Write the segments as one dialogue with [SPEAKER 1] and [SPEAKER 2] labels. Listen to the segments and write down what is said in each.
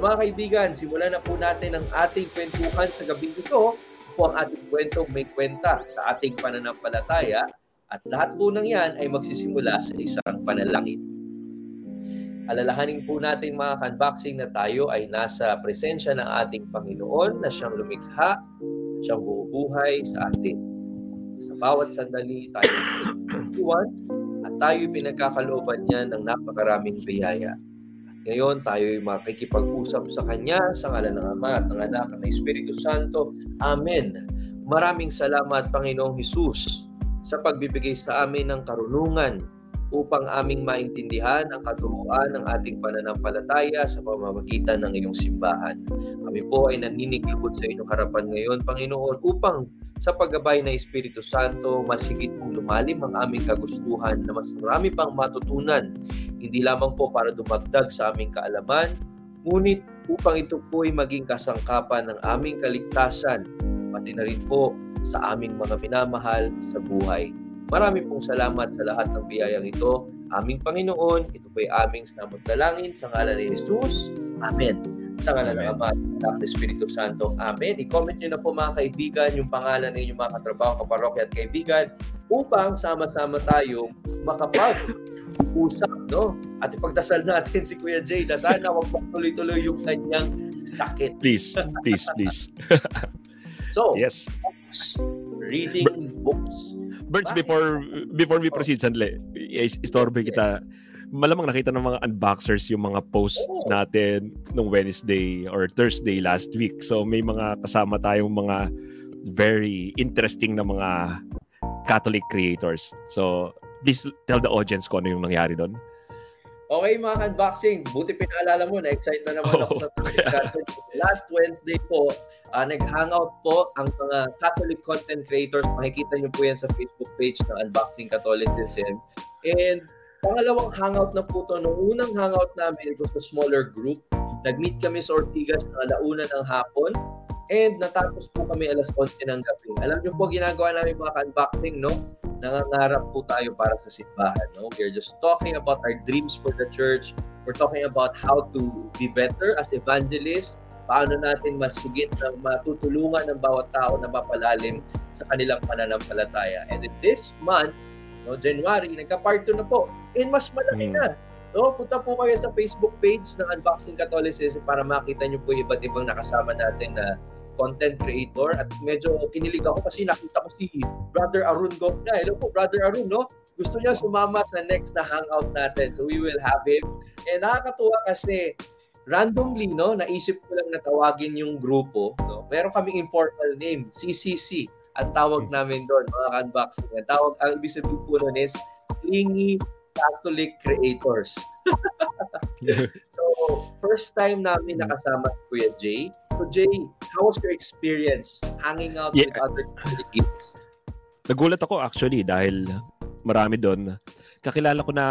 [SPEAKER 1] Mga kaibigan, simulan na po natin ang ating kwentuhan sa gabing ito. Ito po ang ating kwentong may kwenta sa ating pananampalataya at lahat po ng yan ay magsisimula sa isang panalangin. Alalahanin po natin mga unboxing na tayo ay nasa presensya ng ating Panginoon na siyang lumikha, siyang bubuhay sa atin. Sa bawat sandali tayo iwan at tayo pinagkakalooban niya ng napakaraming biyaya. Ngayon, tayo ay makikipag-usap sa Kanya sa ngalan ng Ama at ng Anak at ng Espiritu Santo. Amen. Maraming salamat, Panginoong Hesus, sa pagbibigay sa amin ng karunungan upang aming maintindihan ang katuruan ng ating pananampalataya sa pamamagitan ng iyong simbahan. Kami po ay naniniglubod sa inyong harapan ngayon, Panginoon, upang sa paggabay ng Espiritu Santo, mas higit pong lumalim ang aming kagustuhan na mas marami pang matutunan, hindi lamang po para dumagdag sa aming kaalaman, ngunit upang ito po ay maging kasangkapan ng aming kaligtasan, pati na rin po sa aming mga minamahal sa buhay. Marami pong salamat sa lahat ng biyayang ito. Aming Panginoon, ito po ay aming samot dalangin sa ngalan ni Jesus. Amen. Sa ngalan ng Ama at ng Espiritu Santo. Amen. I-comment nyo na po mga kaibigan yung pangalan ng inyong mga katrabaho, kaparokya at kaibigan upang sama-sama tayong makapag-usap, no? At ipagdasal natin si Kuya Jay na sana wag tuloy-tuloy yung kanyang sakit.
[SPEAKER 2] Please, please, please.
[SPEAKER 1] so,
[SPEAKER 2] yes.
[SPEAKER 1] reading books.
[SPEAKER 2] Burns,
[SPEAKER 1] Bakit?
[SPEAKER 2] before before we proceed, sandali, is- istorbe kita. Malamang nakita ng mga unboxers yung mga post
[SPEAKER 1] Oo.
[SPEAKER 2] natin nung Wednesday or Thursday last week. So may mga kasama tayong mga very interesting na mga Catholic creators. So please tell the audience kung ano yung nangyari doon.
[SPEAKER 1] Okay mga unboxing, buti pinaalala mo, na-excite na naman ako
[SPEAKER 2] Oo.
[SPEAKER 1] sa topic natin. Last Wednesday po, ah, nag-hangout po ang mga Catholic content creators. Makikita niyo po yan sa Facebook page ng Unboxing Catholicism. And pangalawang hangout na po to. Nung unang hangout namin, it was a smaller group. Nag-meet kami sa Ortigas na alauna ng hapon. And natapos po kami alas 11 ng gabi. Alam niyo po, ginagawa namin mga unboxing, no? Nangangarap po tayo para sa simbahan. No? We're just talking about our dreams for the church. We're talking about how to be better as evangelists. Paano natin mas higit na matutulungan ng bawat tao na mapalalim sa kanilang pananampalataya. And in this month, no, January, nagka-part 2 na po. And mas malaki
[SPEAKER 2] Mm.
[SPEAKER 1] na. No, punta po kayo sa Facebook page ng Unboxing Catholicism para makita niyo po yung iba't ibang nakasama natin na content creator at medyo kinilig ako kasi nakita ko si Brother Arun Gopna. Hello po, Brother Arun, no? Gusto niya sumama sa next na hangout natin. So we will have him. And nakakatuwa kasi randomly, no, naisip ko lang na tawagin yung grupo. No? Meron kaming informal name, CCC. Ang tawag namin doon, mga unboxing. Ang tawag, ang ibig sabihin po nun is Clingy Catholic Creators. so, first time namin nakasama si Kuya Jay. So, Jay, how was your experience hanging out
[SPEAKER 2] Yeah.
[SPEAKER 1] with other Catholic kids?
[SPEAKER 2] Nagulat ako actually dahil marami doon. Kakilala ko na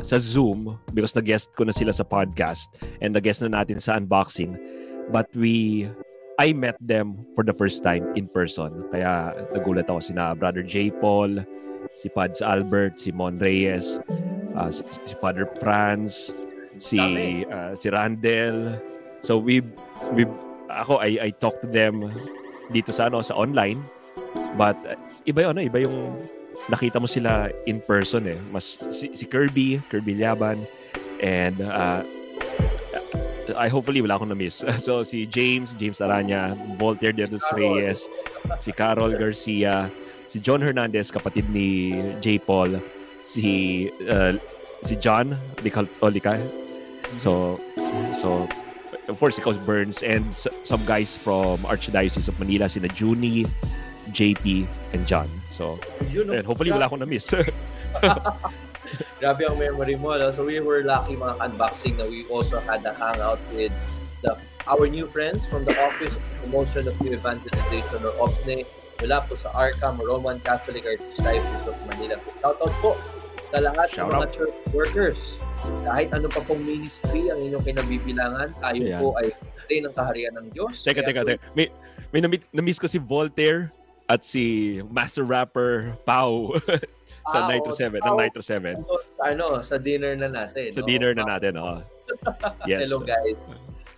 [SPEAKER 2] sa Zoom because na-guest ko na sila sa podcast and na-guest na natin sa unboxing. But we, I met them for the first time in person. Kaya nagulat ako sina Brother J. Paul, si Pads Albert, si Mon Reyes, uh, si, si Father Franz, si uh, si Randel. So we we ako I I talked to them dito sa ano sa online. But uh, iba yung ano, iba yung nakita mo sila in person eh. Mas si, si Kirby, Kirby Laban and uh, I hopefully wala akong na-miss. So si James, James Aranya, Voltaire de los. Reyes, si Carol Garcia, si John Hernandez, kapatid ni J. Paul, si uh, si John de Catholica. So so of course ikaw Burns and s- some guys from Archdiocese of Manila sina Junie, JP and John. So
[SPEAKER 1] Yun,
[SPEAKER 2] and hopefully wala akong na-miss.
[SPEAKER 1] Grabe ang memory mo. No? So we were lucky mga unboxing na we also had a hangout with the our new friends from the Office of Promotion of New Evangelization or OPNE mula po sa ARCAM, Roman Catholic Archdiocese of Manila. So shout out po sa lahat
[SPEAKER 2] Shout
[SPEAKER 1] ng mga
[SPEAKER 2] out.
[SPEAKER 1] church workers. Kahit ano pa pong ministry ang inyong kinabibilangan, tayo
[SPEAKER 2] Ayan.
[SPEAKER 1] po ay patay ng kaharian ng Diyos.
[SPEAKER 2] Teka,
[SPEAKER 1] Kaya
[SPEAKER 2] teka,
[SPEAKER 1] po,
[SPEAKER 2] teka. May, may nami- na-miss ko si Voltaire at si Master Rapper Pau sa
[SPEAKER 1] Ah,
[SPEAKER 2] Nitro
[SPEAKER 1] oo,
[SPEAKER 2] 7, ng. Nitro 7.
[SPEAKER 1] Sa, ano, sa dinner na natin.
[SPEAKER 2] Sa
[SPEAKER 1] no?
[SPEAKER 2] dinner na natin, oh. Yes.
[SPEAKER 1] Hello guys.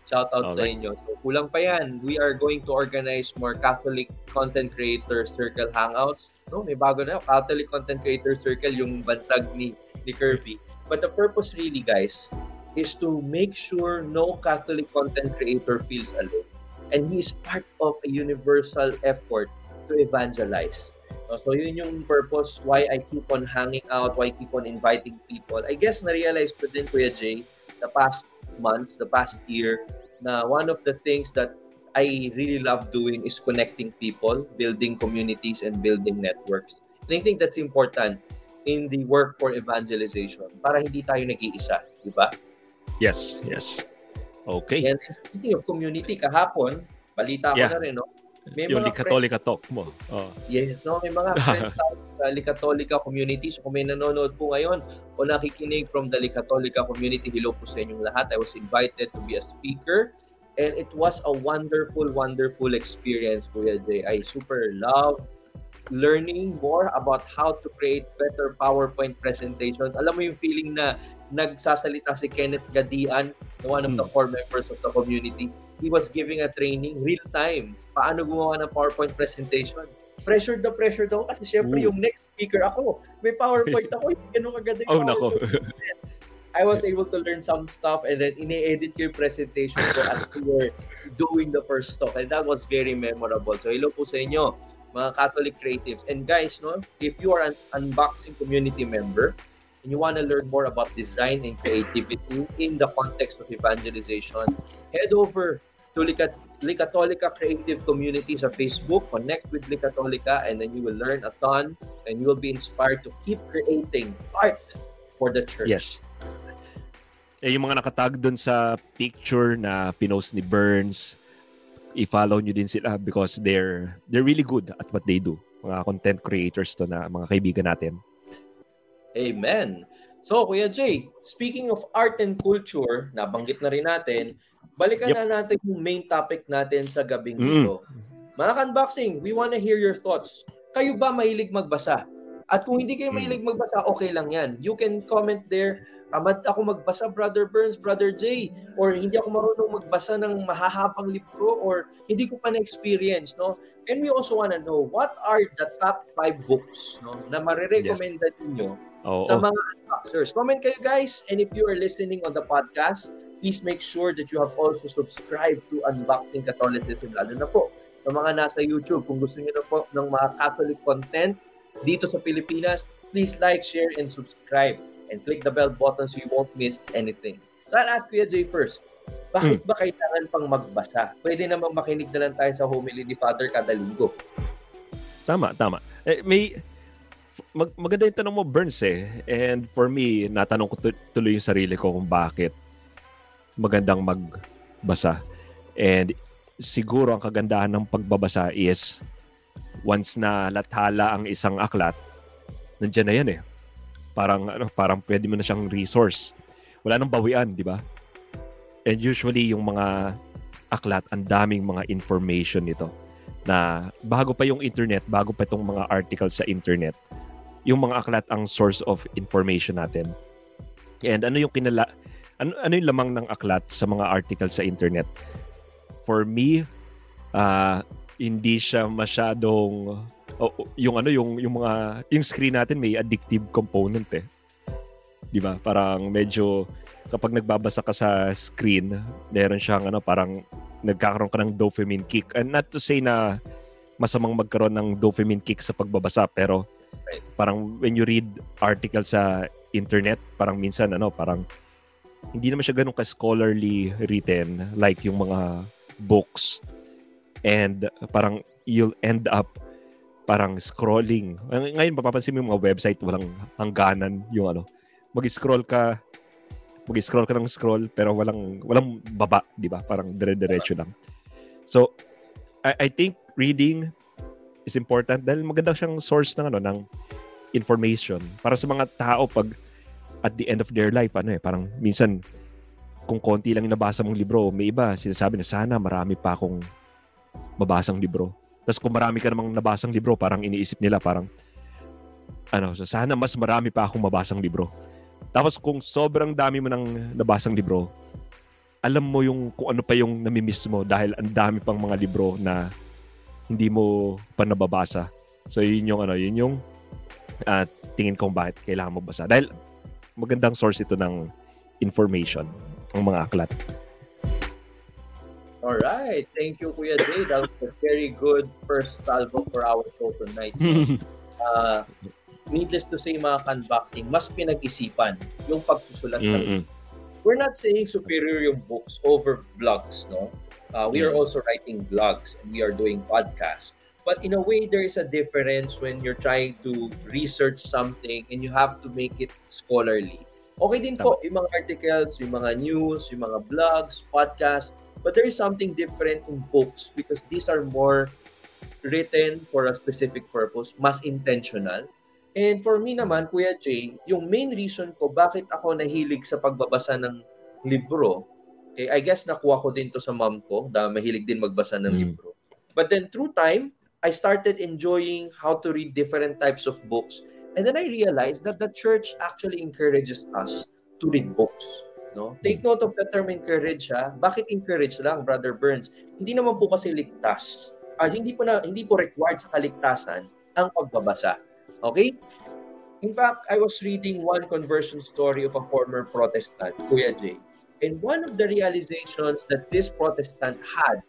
[SPEAKER 1] Shout out sa
[SPEAKER 2] Alright.
[SPEAKER 1] inyo. So, kulang pa yan. We are going to organize more Catholic Content Creator Circle Hangouts. No, may bago na yun. Catholic Content Creator Circle, yung bansag ni, ni Kirby. But the purpose really, guys, is to make sure no Catholic content creator feels alone. And he is part of a universal effort to evangelize. So yun yung purpose why I keep on hanging out, why I keep on inviting people. I guess na-realize ko din, Kuya Jay, the past months, the past year, na one of the things that I really love doing is connecting people, building communities, and building networks. And I think that's important in the work for evangelization para hindi tayo nag-iisa, di ba?
[SPEAKER 2] Yes, yes. Okay.
[SPEAKER 1] And speaking of community, kahapon, balita ko
[SPEAKER 2] Yeah.
[SPEAKER 1] na rin, no? May
[SPEAKER 2] yung
[SPEAKER 1] mga
[SPEAKER 2] Likatolika talk mo. Oh.
[SPEAKER 1] Yes, no, may mga friends tayo sa Likatolika community. So kung may nanonood po ngayon o nakikinig from the Likatolika community, hello po sa inyong lahat. I was invited to be a speaker and it was a wonderful, wonderful experience, Kuya Jay. I super love learning more about how to create better PowerPoint presentations. Alam mo yung feeling na nagsasalita si Kenneth Gadian, one of the core members of the community. He was giving a training real time. Paano gumawa ng PowerPoint presentation? Pressured na pressured ako kasi syempre
[SPEAKER 2] Ooh.
[SPEAKER 1] yung next speaker ako. May PowerPoint ako. Hindi ganun yung
[SPEAKER 2] Oh, nako.
[SPEAKER 1] I was able to learn some stuff and then ini-edit ko yung presentation ko as we were doing the first talk. And that was very memorable. So hello po sa inyo, mga Catholic creatives. And guys, no, if you are an unboxing community member and you want to learn more about design and creativity in the context of evangelization, head over to Licat Licatolica Creative Community sa Facebook. Connect with Licatolica and then you will learn a ton and you will be inspired to keep creating art for the church.
[SPEAKER 2] Yes. Eh, yung mga nakatag doon sa picture na pinost ni Burns, i-follow nyo din sila because they're they're really good at what they do. Mga content creators to na mga kaibigan natin.
[SPEAKER 1] Amen. So, Kuya Jay, speaking of art and culture, nabanggit na rin natin, balikan
[SPEAKER 2] Yep.
[SPEAKER 1] na natin yung main topic natin sa gabing
[SPEAKER 2] Mm.
[SPEAKER 1] ito. Mga unboxing, we wanna hear your thoughts. Kayo ba mahilig magbasa? At kung hindi kayo
[SPEAKER 2] Mm.
[SPEAKER 1] mahilig magbasa, okay lang yan. You can comment there, tamad ako magbasa, Brother Burns, Brother Jay, or hindi ako marunong magbasa ng mahahabang libro, or hindi ko pa na-experience, no? And we also wanna know, what are the top five books no, na marirecommend ninyo
[SPEAKER 2] Oo.
[SPEAKER 1] sa mga unboxers. Comment kayo guys and if you are listening on the podcast, please make sure that you have also subscribed to Unboxing Catholicism lalo na po sa mga nasa YouTube. Kung gusto niyo na po ng mga Catholic content dito sa Pilipinas, please like, share, and subscribe. And click the bell button so you won't miss anything. So I'll ask Kuya Jay first. Bakit ba kailangan pang magbasa? Pwede namang makinig na lang tayo sa homily ni Father kada linggo.
[SPEAKER 2] Tama, tama. Eh, may mag, maganda yung tanong mo, Burns eh. And for me, natanong ko tu- tuloy yung sarili ko kung bakit magandang magbasa. And siguro ang kagandahan ng pagbabasa is once na lathala ang isang aklat, nandiyan na yan eh. Parang ano, parang pwede mo na siyang resource. Wala nang bawian, di ba? And usually yung mga aklat, ang daming mga information nito na bago pa yung internet, bago pa itong mga articles sa internet, yung mga aklat ang source of information natin. And ano yung kinala ano, ano yung lamang ng aklat sa mga articles sa internet? For me, ah hindi siya masyadong oh, yung ano yung yung mga yung screen natin may addictive component eh. 'Di ba? Parang medyo kapag nagbabasa ka sa screen, meron siyang ano parang nagkakaroon ka ng dopamine kick. And not to say na masamang magkaroon ng dopamine kick sa pagbabasa, pero parang when you read articles sa internet, parang minsan ano, parang hindi naman siya ganun ka-scholarly written like yung mga books. And parang you'll end up parang scrolling. Ngay- Ngayon, mapapansin mo yung mga website, walang hangganan yung ano, mag-scroll ka mag-scroll ka ng scroll pero walang walang baba, 'di ba? Parang dire-diretso lang. So I, I think reading is important dahil maganda siyang source ng ano ng information para sa mga tao pag at the end of their life ano eh parang minsan kung konti lang nabasa mong libro, may iba sinasabi na sana marami pa akong mabasang libro. Tapos kung marami ka namang nabasang libro, parang iniisip nila parang ano, so sana mas marami pa akong mabasang libro. Tapos kung sobrang dami mo ng nabasang libro, alam mo yung kung ano pa yung namimiss mo dahil ang dami pang mga libro na hindi mo pa nababasa. So yun yung ano, yun yung uh, tingin ko bakit kailangan mo basa. Dahil magandang source ito ng information ang mga aklat.
[SPEAKER 1] All right. Thank you, Kuya Jay. That was a very good first salvo for our show tonight. uh, needless to say, mga unboxing, mas pinag-isipan yung pagsusulat mm-hmm. We're not saying superior yung books over blogs, no? Uh, we mm-hmm. are also writing blogs and we are doing podcasts. But in a way, there is a difference when you're trying to research something and you have to make it scholarly. Okay din po yung mga articles, yung mga news, yung mga blogs, podcasts, but there is something different in books because these are more written for a specific purpose, mas intentional. And for me naman, Kuya Jay, yung main reason ko bakit ako nahilig sa pagbabasa ng libro, okay, I guess nakuha ko din to sa mom ko, dahil mahilig din magbasa ng mm. libro. But then through time, I started enjoying how to read different types of books And then I realized that the church actually encourages us to read books. No? Take note of the term encourage ha. Bakit encourage lang, Brother Burns? Hindi naman po kasi ligtas. Uh, hindi po na hindi po required sa kaligtasan ang pagbabasa. Okay? In fact, I was reading one conversion story of a former Protestant, Kuya Jay. And one of the realizations that this Protestant had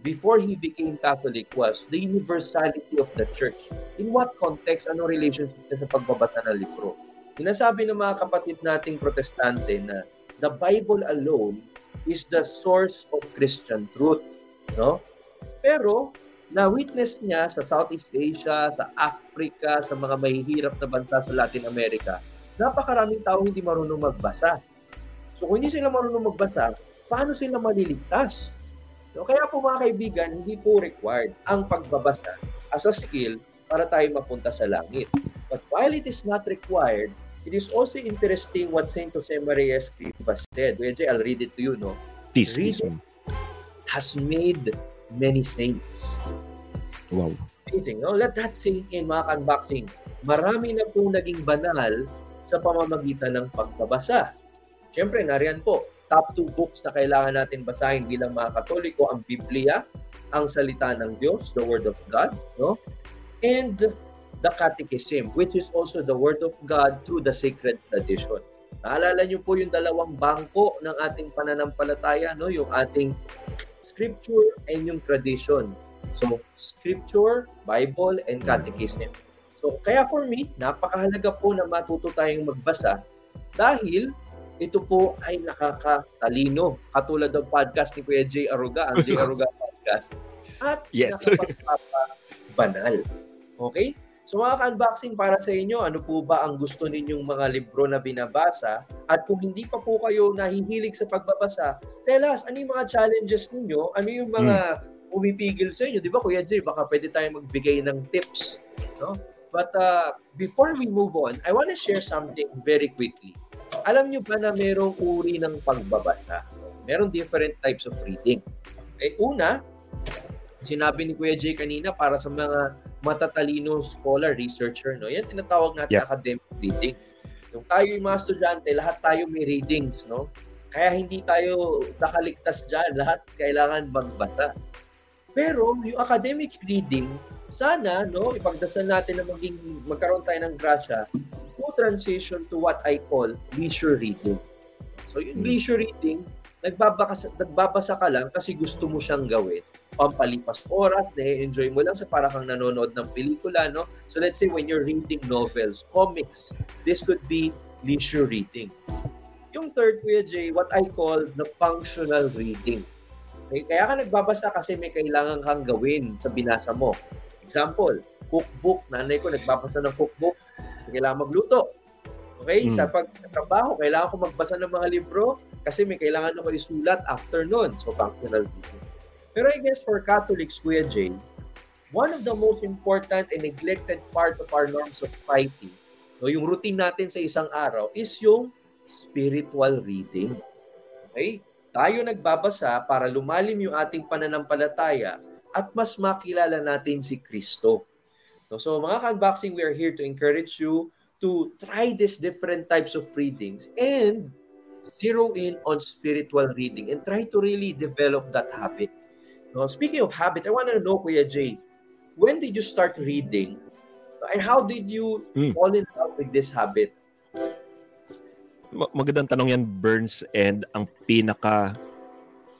[SPEAKER 1] before he became Catholic was the universality of the church. In what context, ano relationship niya sa pagbabasa ng libro? Sinasabi ng mga kapatid nating protestante na the Bible alone is the source of Christian truth. No? Pero, na-witness niya sa Southeast Asia, sa Africa, sa mga mahihirap na bansa sa Latin America, napakaraming tao hindi marunong magbasa. So kung hindi sila marunong magbasa, paano sila maliligtas? So, kaya po mga kaibigan, hindi po required ang pagbabasa as a skill para tayo mapunta sa langit. But while it is not required, it is also interesting what Saint Jose Maria Escriva said. Kuya I'll read it to you, no?
[SPEAKER 2] Please, Reading
[SPEAKER 1] please. has made many saints.
[SPEAKER 2] Wow.
[SPEAKER 1] Amazing, no? Let that sink in, mga unboxing. Marami na pong naging banal sa pamamagitan ng pagbabasa. Siyempre, nariyan po, top two books na kailangan natin basahin bilang mga Katoliko ang Biblia, ang salita ng Diyos, the Word of God, no? And the Catechism, which is also the Word of God through the sacred tradition. Naalala niyo po yung dalawang bangko ng ating pananampalataya, no? Yung ating scripture and yung tradition. So, scripture, Bible, and catechism. So, kaya for me, napakahalaga po na matuto tayong magbasa dahil ito po ay nakakatalino. Katulad ng podcast ni Kuya J. Aruga, ang J. Aruga Podcast. At
[SPEAKER 2] yes.
[SPEAKER 1] banal. Okay? So mga ka-unboxing para sa inyo, ano po ba ang gusto ninyong mga libro na binabasa? At kung hindi pa po kayo nahihilig sa pagbabasa, tell us, ano yung mga challenges ninyo? Ano yung mga hmm. pumipigil sa inyo? Di ba Kuya Jay, baka pwede tayong magbigay ng tips. No? But uh, before we move on, I want to share something very quickly. Alam nyo ba na merong uri ng pagbabasa? Meron different types of reading. Eh, una, sinabi ni Kuya Jay kanina para sa mga matatalino scholar, researcher, no? Yan tinatawag natin yeah. academic reading. Yung tayo yung mga estudyante, lahat tayo may readings, no? Kaya hindi tayo nakaligtas dyan. Lahat kailangan magbasa. Pero yung academic reading, sana, no, ipagdasal natin na maging, magkaroon tayo ng grasya transition to what I call leisure reading. So yung hmm. leisure reading, nagbabasa, nagbabasa ka lang kasi gusto mo siyang gawin. Pampalipas oras, na-enjoy mo lang sa para kang nanonood ng pelikula, no? So let's say when you're reading novels, comics, this could be leisure reading. Yung third, Kuya Jay, what I call the functional reading. Okay? Kaya ka nagbabasa kasi may kailangan kang gawin sa binasa mo. Example, cookbook. Nanay ko nagbabasa ng cookbook. Kailangan magluto. Okay?
[SPEAKER 2] Mm.
[SPEAKER 1] Sa pag sa trabaho, kailangan ko magbasa ng mga libro kasi may kailangan ako isulat after nun. So, functional reading. Pero I guess for Catholics, Kuya Jay, one of the most important and neglected part of our norms of piety, no, yung routine natin sa isang araw, is yung spiritual reading. Okay? Tayo nagbabasa para lumalim yung ating pananampalataya at mas makilala natin si Kristo. No, so mga ka-unboxing, we are here to encourage you to try these different types of readings and zero in on spiritual reading and try to really develop that habit. No, speaking of habit, I want to know, Kuya Jay, when did you start reading and how did you
[SPEAKER 2] Hmm.
[SPEAKER 1] fall in love with this habit?
[SPEAKER 2] Ma- magandang tanong yan, Burns. And ang pinaka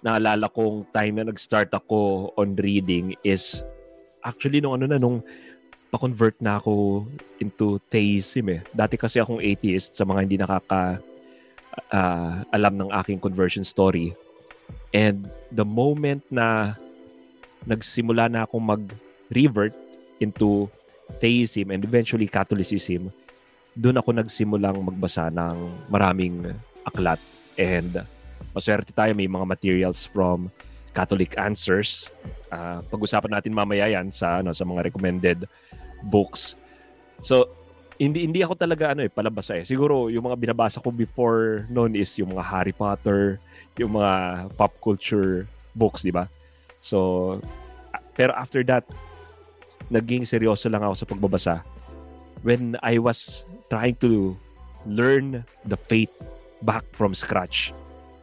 [SPEAKER 2] naalala kong time na nag-start ako on reading is actually nung ano na, nung pa-convert na ako into theism eh. Dati kasi akong atheist sa mga hindi nakaka ah, alam ng aking conversion story. And the moment na nagsimula na akong mag-revert into theism and eventually Catholicism, doon ako nagsimulang magbasa ng maraming aklat. And maswerte tayo, may mga materials from Catholic Answers. Ah, pag-usapan natin mamaya yan sa, ano, sa mga recommended books. So, hindi hindi ako talaga ano eh palabasa eh. Siguro yung mga binabasa ko before noon is yung mga Harry Potter, yung mga pop culture books, di ba? So, pero after that, naging seryoso lang ako sa pagbabasa when I was trying to learn the faith back from scratch.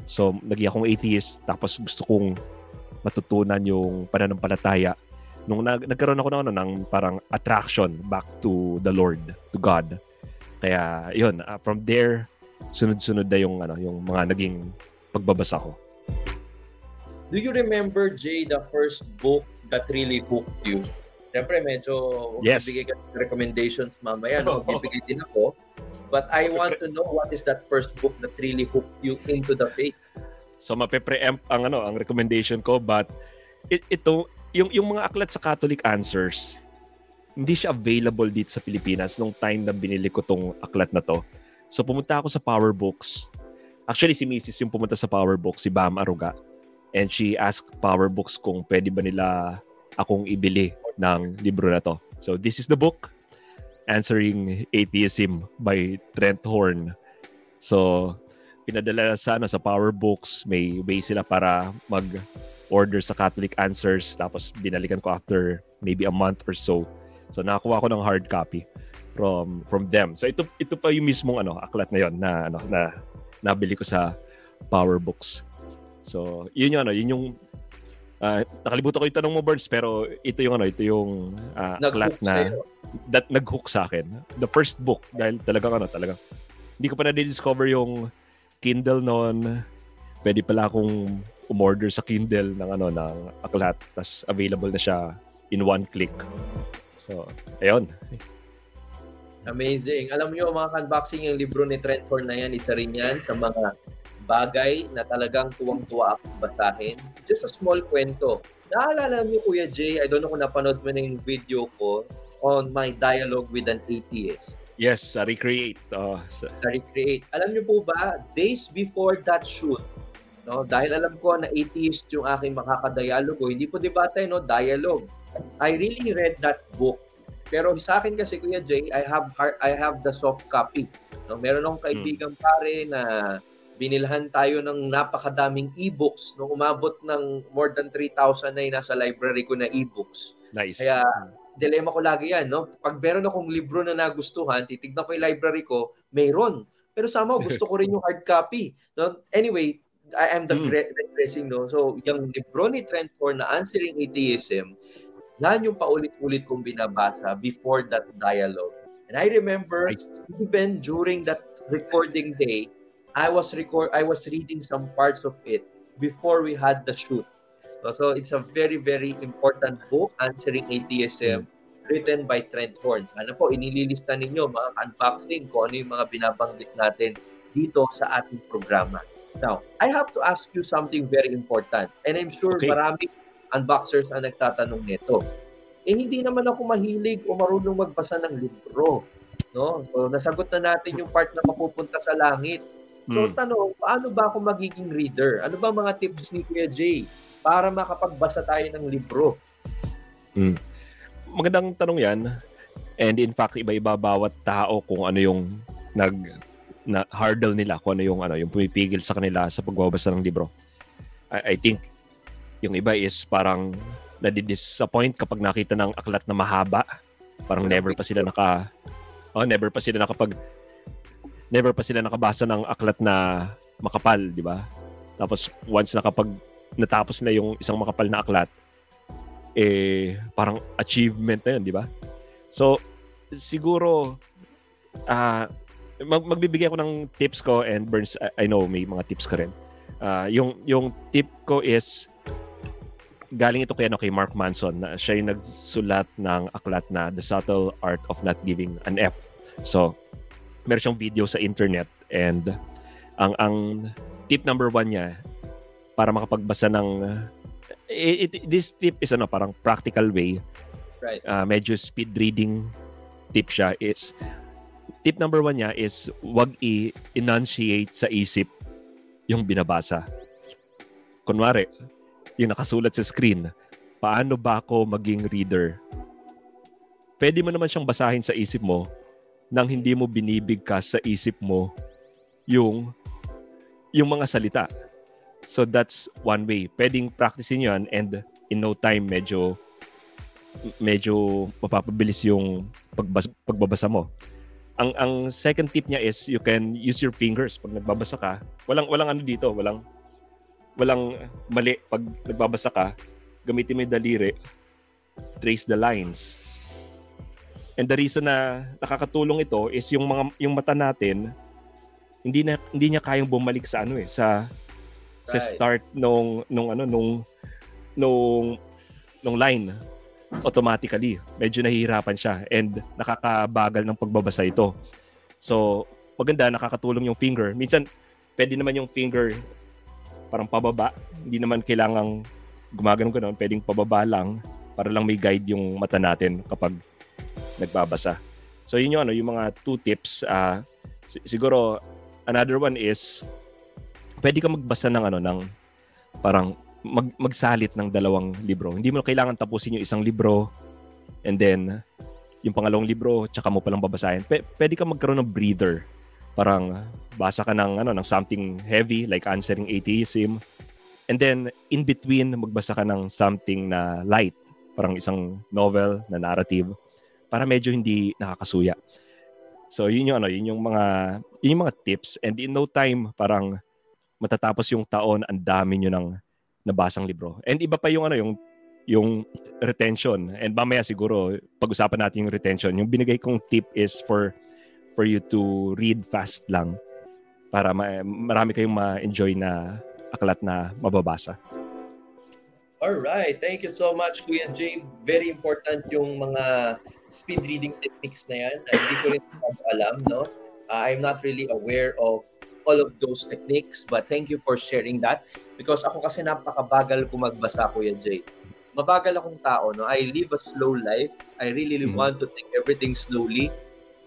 [SPEAKER 2] So, naging akong atheist, tapos gusto kong matutunan yung pananampalataya. Nung nag- nagkaroon ako ng, ano, ng parang attraction back to the Lord, to God. Kaya, yun, uh, from there, sunod-sunod na yung, ano, yung mga naging pagbabasa ko.
[SPEAKER 1] Do you remember, Jay, the first book that really hooked you? Siyempre, medyo
[SPEAKER 2] Yes.
[SPEAKER 1] bibigay ka ng recommendations mamaya, no? bibigay din ako. But I want to know what is that first book that really hooked you into the faith?
[SPEAKER 2] So mape-preempt ang ano, ang recommendation ko but it, ito yung yung mga aklat sa Catholic Answers hindi siya available dito sa Pilipinas nung time na binili ko tong aklat na to. So pumunta ako sa Power Books. Actually si Mrs. yung pumunta sa Power Books, si Bam Aruga. And she asked Power Books kung pwede ba nila akong ibili ng libro na to. So this is the book Answering Atheism by Trent Horn. So pinadala sa ano sa Power Books, may way sila para mag-order sa Catholic Answers tapos binalikan ko after maybe a month or so. So nakakuha ko ng hard copy from from them. So ito ito pa yung mismong ano aklat na yon na ano na nabili ko sa Power Books. So yun yung ano, yun yung ah, nakalimutan ko yung tanong mo Burns pero ito yung ano, ito yung ah, aklat na
[SPEAKER 1] sa'yo.
[SPEAKER 2] that nag-hook sa akin. The first book dahil talagang ano, talagang hindi ko pa na-discover yung Kindle noon. Pwede pala akong umorder sa Kindle ng ano ng aklat tas available na siya in one click. So, ayun.
[SPEAKER 1] Amazing. Alam niyo mga unboxing yung libro ni Trent Horn na yan, isa rin yan sa mga bagay na talagang tuwang-tuwa akong basahin. Just a small kwento. Naalala niyo Kuya Jay, I don't know kung napanood mo na yung video ko on my dialogue with an atheist.
[SPEAKER 2] Yes, sa recreate. Oh, sa,
[SPEAKER 1] sa Recreate. Alam niyo po ba, days before that shoot, no, dahil alam ko na atheist yung aking makakadialogo, hindi po debate, no, dialogue. I really read that book. Pero sa akin kasi Kuya Jay, I have hard, I have the soft copy. No, meron akong kaibigang pare na binilhan tayo ng napakadaming e-books nung umabot ng more than 3,000 na yung nasa library ko na e-books.
[SPEAKER 2] nice.
[SPEAKER 1] Kaya dilemma ko lagi yan, no? Pag meron akong libro na nagustuhan, titignan ko yung library ko, mayroon. Pero somehow gusto ko rin yung hard copy. No? Anyway, I am
[SPEAKER 2] Mm.
[SPEAKER 1] digressing, no? So, yung libro ni Trent Horn na Answering Atheism, yan yung paulit-ulit kong binabasa before that dialogue. And I remember,
[SPEAKER 2] Nice.
[SPEAKER 1] even during that recording day, I was record I was reading some parts of it before we had the shoot. So it's a very very important book Answering Atheism written by Trent Horn. Sana po inililista ninyo mga unboxing kung ano yung mga binabanggit natin dito sa ating programa. Now, I have to ask you something very important and I'm sure
[SPEAKER 2] Okay.
[SPEAKER 1] maraming unboxers ang nagtatanong nito. Eh hindi naman ako mahilig o marunong magbasa ng libro. No? So, nasagot na natin yung part na mapupunta sa langit. So,
[SPEAKER 2] Hmm.
[SPEAKER 1] tanong, paano ba ako magiging reader? Ano ba mga tips ni Kuya Jay para makapagbasa tayo ng libro?
[SPEAKER 2] Magandang tanong yan. And in fact, iba-iba bawat tao kung ano yung nag na hurdle nila, kung ano yung ano yung pumipigil sa kanila sa pagbabasa ng libro. I, I think yung iba is parang nadidisappoint kapag nakita ng aklat na mahaba. Parang never pa sila naka oh, never pa sila nakapag never pa sila nakabasa ng aklat na makapal, di ba? Tapos once nakapag natapos na yung isang makapal na aklat, eh parang achievement na yun, di ba? So siguro ah mag- magbibigay ako ng tips ko and Burns I, I know may mga tips ka rin. Ah, yung yung tip ko is galing ito kay ano kay Mark Manson na siya yung nagsulat ng aklat na The Subtle Art of Not Giving an F. So meron siyang video sa internet and ang ang tip number one niya para makapagbasa ng it, it- this tip is ano parang practical way
[SPEAKER 1] Right.
[SPEAKER 2] uh, medyo speed reading tip siya is tip number one niya is wag i-enunciate sa isip yung binabasa. Kunwari, yung nakasulat sa screen, paano ba ako maging reader? Pwede mo naman siyang basahin sa isip mo nang hindi mo binibigkas sa isip mo yung yung mga salita. So that's one way. Pwedeng practicein yan and in no time medyo medyo mapapabilis yung pagbas- pagbabasa mo. Ang ang second tip niya is you can use your fingers pag nagbabasa ka. Walang walang ano dito, walang walang mali pag nagbabasa ka. Gamitin mo yung daliri. Trace the lines. And the reason na nakakatulong ito is yung mga yung mata natin hindi na hindi niya kayang bumalik sa ano eh sa sa
[SPEAKER 1] Right.
[SPEAKER 2] start nung nung ano nung nung nung line automatically. Medyo nahihirapan siya and nakakabagal ng pagbabasa ito. So, maganda, nakakatulong yung finger. Minsan, pwede naman yung finger parang pababa. Hindi naman kailangang gumagano ganon Pwedeng pababa lang para lang may guide yung mata natin kapag nagbabasa. So, yun yung, ano, yung mga two tips. si- siguro, another one is pwede ka magbasa ng ano ng parang mag, magsalit ng dalawang libro. Hindi mo kailangan tapusin yung isang libro and then yung pangalawang libro tsaka mo palang babasahin. P- pwede ka magkaroon ng breather. Parang basa ka ng ano ng something heavy like answering atheism and then in between magbasa ka ng something na light, parang isang novel na narrative para medyo hindi nakakasuya. So yun yung ano, yun yung mga yun yung mga tips and in no time parang matatapos yung taon ang dami nyo ng nabasang libro. And iba pa yung ano yung yung retention. And mamaya siguro pag-usapan natin yung retention. Yung binigay kong tip is for for you to read fast lang para ma- marami kayong ma-enjoy na aklat na mababasa.
[SPEAKER 1] All right. Thank you so much, Kuya Jay. Very important yung mga speed reading techniques na yan. Hindi ko rin alam, no? Uh, I'm not really aware of all of those techniques, but thank you for sharing that. Because ako kasi napakabagal ko magbasa, Kuya Jay. Mabagal akong tao, no? I live a slow life. I really
[SPEAKER 2] Mhm.
[SPEAKER 1] want to take everything slowly.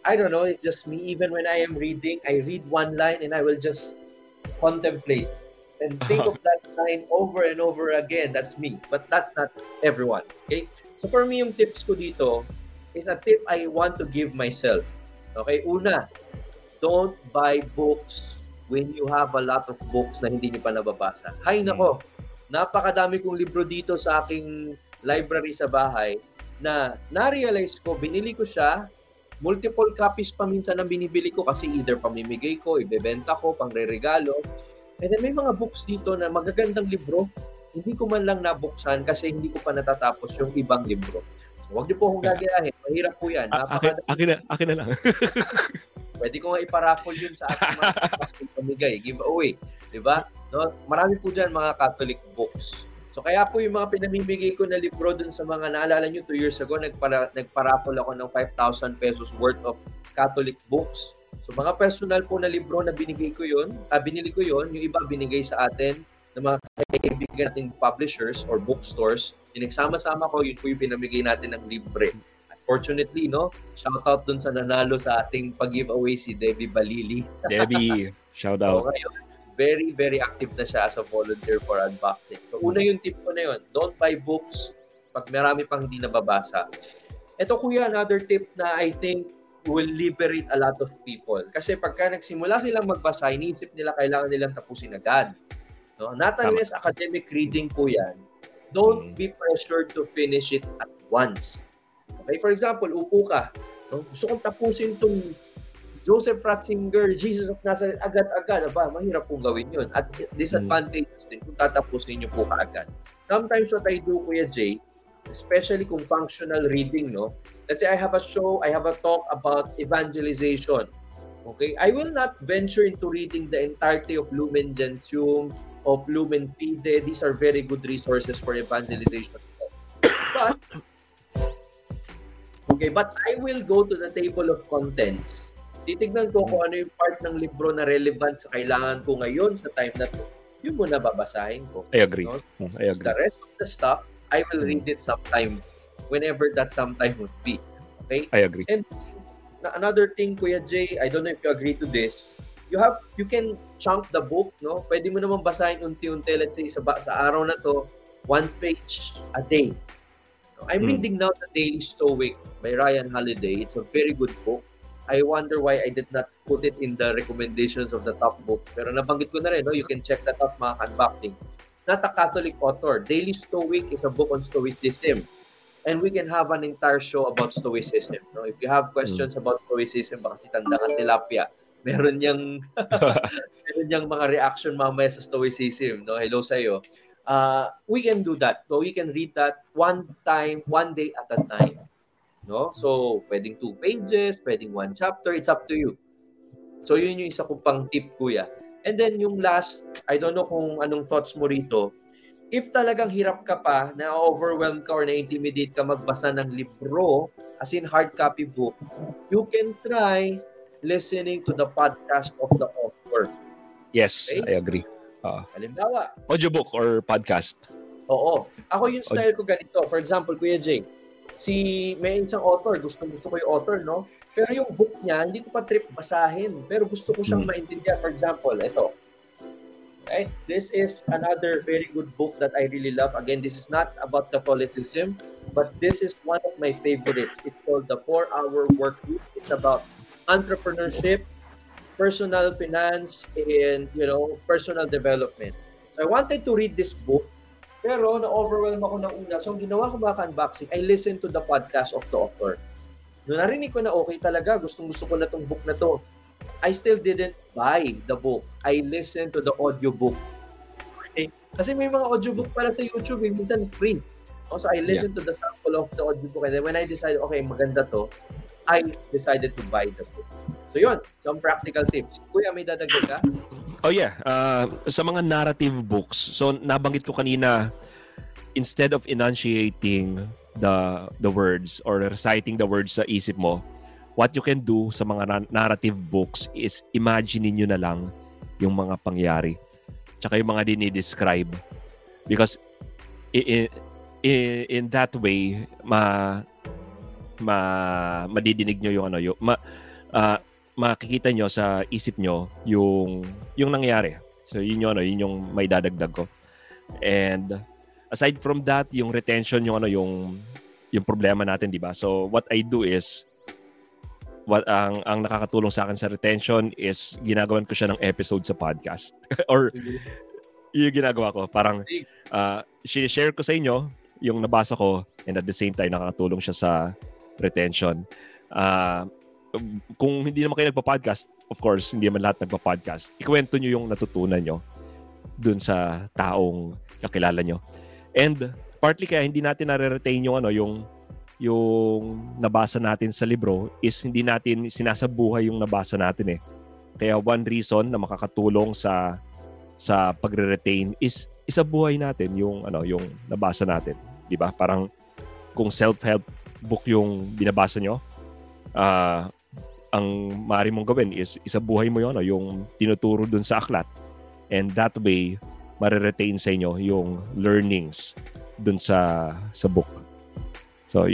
[SPEAKER 1] I don't know, it's just me. Even when I am reading, I read one line and I will just contemplate and think of that line over and over again. That's me. But that's not everyone. Okay? So for me, yung tips ko dito is a tip I want to give myself. Okay? Una, don't buy books when you have a lot of books na hindi niyo pa nababasa. Hay nako, napakadami kong libro dito sa aking library sa bahay na na-realize ko, binili ko siya, multiple copies pa minsan ang binibili ko kasi either pamimigay ko, ibebenta ko, pangre-regalo. And then may mga books dito na magagandang libro, hindi ko man lang nabuksan kasi hindi ko pa natatapos yung ibang libro. So, huwag niyo po akong gagayahin. Mahirap po yan.
[SPEAKER 2] A- akin, akin, na, akin na lang.
[SPEAKER 1] Pwede ko nga iparaffle yun sa ating mga pamigay, giveaway. Di ba? No? Marami po dyan mga Catholic books. So kaya po yung mga pinamimigay ko na libro dun sa mga naalala nyo, two years ago, nagpara, nagparaffle ako ng 5,000 pesos worth of Catholic books. So mga personal po na libro na binigay ko yun, ah, binili ko yun, yung iba binigay sa atin ng mga kaibigan nating publishers or bookstores. Yung nagsama-sama ko, yun po yung pinamigay natin ng libre. At Fortunately, no? Shout out dun sa nanalo sa ating pag-giveaway si Debbie Balili.
[SPEAKER 2] Debbie, shout
[SPEAKER 1] So,
[SPEAKER 2] out.
[SPEAKER 1] ngayon, very, very active na siya as a volunteer for unboxing. So, una yung tip ko na yun, don't buy books pag marami pang hindi nababasa. Ito kuya, another tip na I think will liberate a lot of people. Kasi pagka nagsimula silang magbasa, iniisip nila kailangan nilang tapusin agad. No? Not
[SPEAKER 2] Tama.
[SPEAKER 1] unless academic reading po yan, don't
[SPEAKER 2] Mm.
[SPEAKER 1] be pressured to finish it at once. Okay, for example, upo ka. No? Gusto kong tapusin tong Joseph Ratzinger, Jesus of Nazareth, agad-agad. Aba, mahirap pong gawin yun. At disadvantageous din kung tatapusin nyo po kaagad. Sometimes what I do, Kuya Jay, especially kung functional reading, no? Let's say I have a show, I have a talk about evangelization. Okay? I will not venture into reading the entirety of Lumen Gentium, of Lumen Fide. These are very good resources for evangelization. But, okay, but I will go to the table of contents. Titignan ko kung ano yung part ng libro na relevant sa kailangan ko ngayon sa time na to. Yun muna babasahin ko.
[SPEAKER 2] I agree.
[SPEAKER 1] No?
[SPEAKER 2] Mm, I agree.
[SPEAKER 1] The rest of the stuff, I will read it sometime, whenever that sometime would be. Okay?
[SPEAKER 2] I agree.
[SPEAKER 1] Na- Another thing, Kuya Jay, I don't know if you agree to this, you have, you can chunk the book, no? Pwede mo naman basahin unti-unti, let's say, sa, sa araw na to, one page a day. I'm
[SPEAKER 2] Hmm.
[SPEAKER 1] reading now The Daily Stoic by Ryan Holiday. It's a very good book. I wonder why I did not put it in the recommendations of the top book. Pero nabanggit ko na rin, no? you can check that out mga unboxing. It's not a Catholic author. Daily Stoic is a book on Stoicism. And we can have an entire show about Stoicism. No? If you have questions about Stoicism, baka si Tandangan Tilapia, meron niyang meron niyang mga reaction mamaya sa Stoicism. No? Hello sa iyo. Uh, we can do that. So we can read that one time, one day at a time. No? So, pwedeng two pages, pwedeng one chapter, it's up to you. So, yun yung isa kong pang tip, kuya. And then, yung last, I don't know kung anong thoughts mo rito. If talagang hirap ka pa, na-overwhelm ka or na-intimidate ka magbasa ng libro, as in hard copy book, you can try listening to the podcast of the author.
[SPEAKER 2] Yes,
[SPEAKER 1] Okay.
[SPEAKER 2] I agree.
[SPEAKER 1] Halimbawa,
[SPEAKER 2] Audiobook or podcast.
[SPEAKER 1] Oo. Ako yung style ko ganito. For example, Kuya Jay, si may isang author, gusto gusto ko yung author, no? Pero yung book niya, hindi ko pa trip basahin. Pero gusto ko siyang
[SPEAKER 2] Hmm.
[SPEAKER 1] maintindihan. For example, ito. Okay? This is another very good book that I really love. Again, this is not about Catholicism, but this is one of my favorites. It's called The 4-Hour Work Week. It's about entrepreneurship, personal finance, and, you know, personal development. So I wanted to read this book, pero na-overwhelm ako ng una. So, ang ginawa ko mga unboxing, I listened to the podcast of the author. Noong narinig ko na okay talaga, gustong gusto ko na tong book na to. I still didn't buy the book. I listened to the audiobook. Okay? Kasi may mga audiobook pala sa YouTube, eh, minsan free. Also, I listened to the sample of the audiobook and then when I decided, okay, maganda to, I decided to buy the book. So yun, some practical tips. Kuya, may dadagdag ka?
[SPEAKER 2] Oh yeah, uh, sa mga narrative books. So nabanggit ko kanina instead of enunciating the the words or reciting the words sa isip mo, what you can do sa mga na- narrative books is imagine niyo na lang yung mga pangyari. Tsaka yung mga dinidescribe. Because i- i- i- in that way, ma ma madidinig nyo yung ano yung ma, ah, makikita nyo sa isip nyo yung yung nangyari. So yun yung ano, yun yung may dadagdag ko. And aside from that, yung retention yung ano yung yung problema natin, 'di ba? So what I do is what ang ang nakakatulong sa akin sa retention is ginagawan ko siya ng episode sa podcast or yun yung ginagawa ko. Parang uh, share ko sa inyo yung nabasa ko and at the same time nakakatulong siya sa retention. Uh, kung hindi naman kayo nagpa-podcast, of course, hindi naman lahat nagpa-podcast. Ikwento nyo yung natutunan nyo dun sa taong kakilala nyo. And partly kaya hindi natin nare-retain yung ano, yung yung nabasa natin sa libro is hindi natin sinasabuhay yung nabasa natin eh. Kaya one reason na makakatulong sa sa pagre-retain is isa buhay natin yung ano yung nabasa natin, 'di ba? Parang kung self-help book yung binabasa nyo, ah ang maaari mong gawin is isa buhay mo yun, ano, yung tinuturo dun sa aklat. And that way, mariretain sa inyo yung learnings dun sa sa book. So,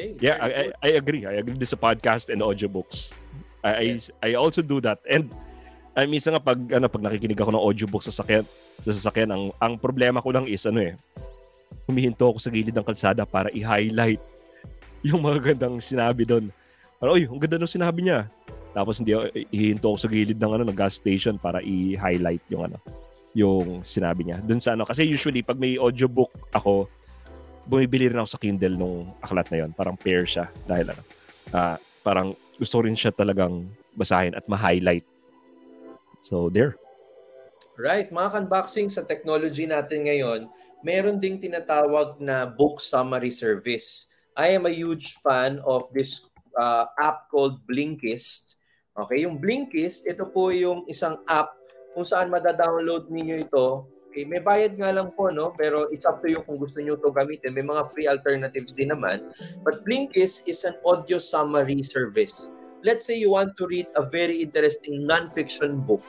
[SPEAKER 1] Okay.
[SPEAKER 2] Yeah, I, I, I agree. I agree sa podcast and audiobooks. I,
[SPEAKER 1] Yes.
[SPEAKER 2] I, I also do that. And ay minsan nga pag ano pag nakikinig ako ng audiobook sa sakyan, sa sasakyan ang ang problema ko lang is ano eh. Humihinto ako sa gilid ng kalsada para i-highlight yung mga gandang sinabi doon. Parang, oy, ang ganda ng sinabi niya. Tapos hindi ako, ihinto ako sa gilid ng ano ng gas station para i-highlight yung ano yung sinabi niya. Doon sa ano kasi usually pag may audiobook ako bumibili rin ako sa Kindle nung aklat na yon. Parang pair siya dahil ano. ah, parang gusto rin siya talagang basahin at ma-highlight. So there.
[SPEAKER 1] Right, mga kanboxing sa technology natin ngayon, meron ding tinatawag na book summary service. I am a huge fan of this uh, app called Blinkist. Okay, yung Blinkist, ito po yung isang app kung saan madadownload ninyo ito. Okay, may bayad nga lang po, no? Pero it's up to you kung gusto niyo ito gamitin. May mga free alternatives din naman. But Blinkist is an audio summary service. Let's say you want to read a very interesting non-fiction book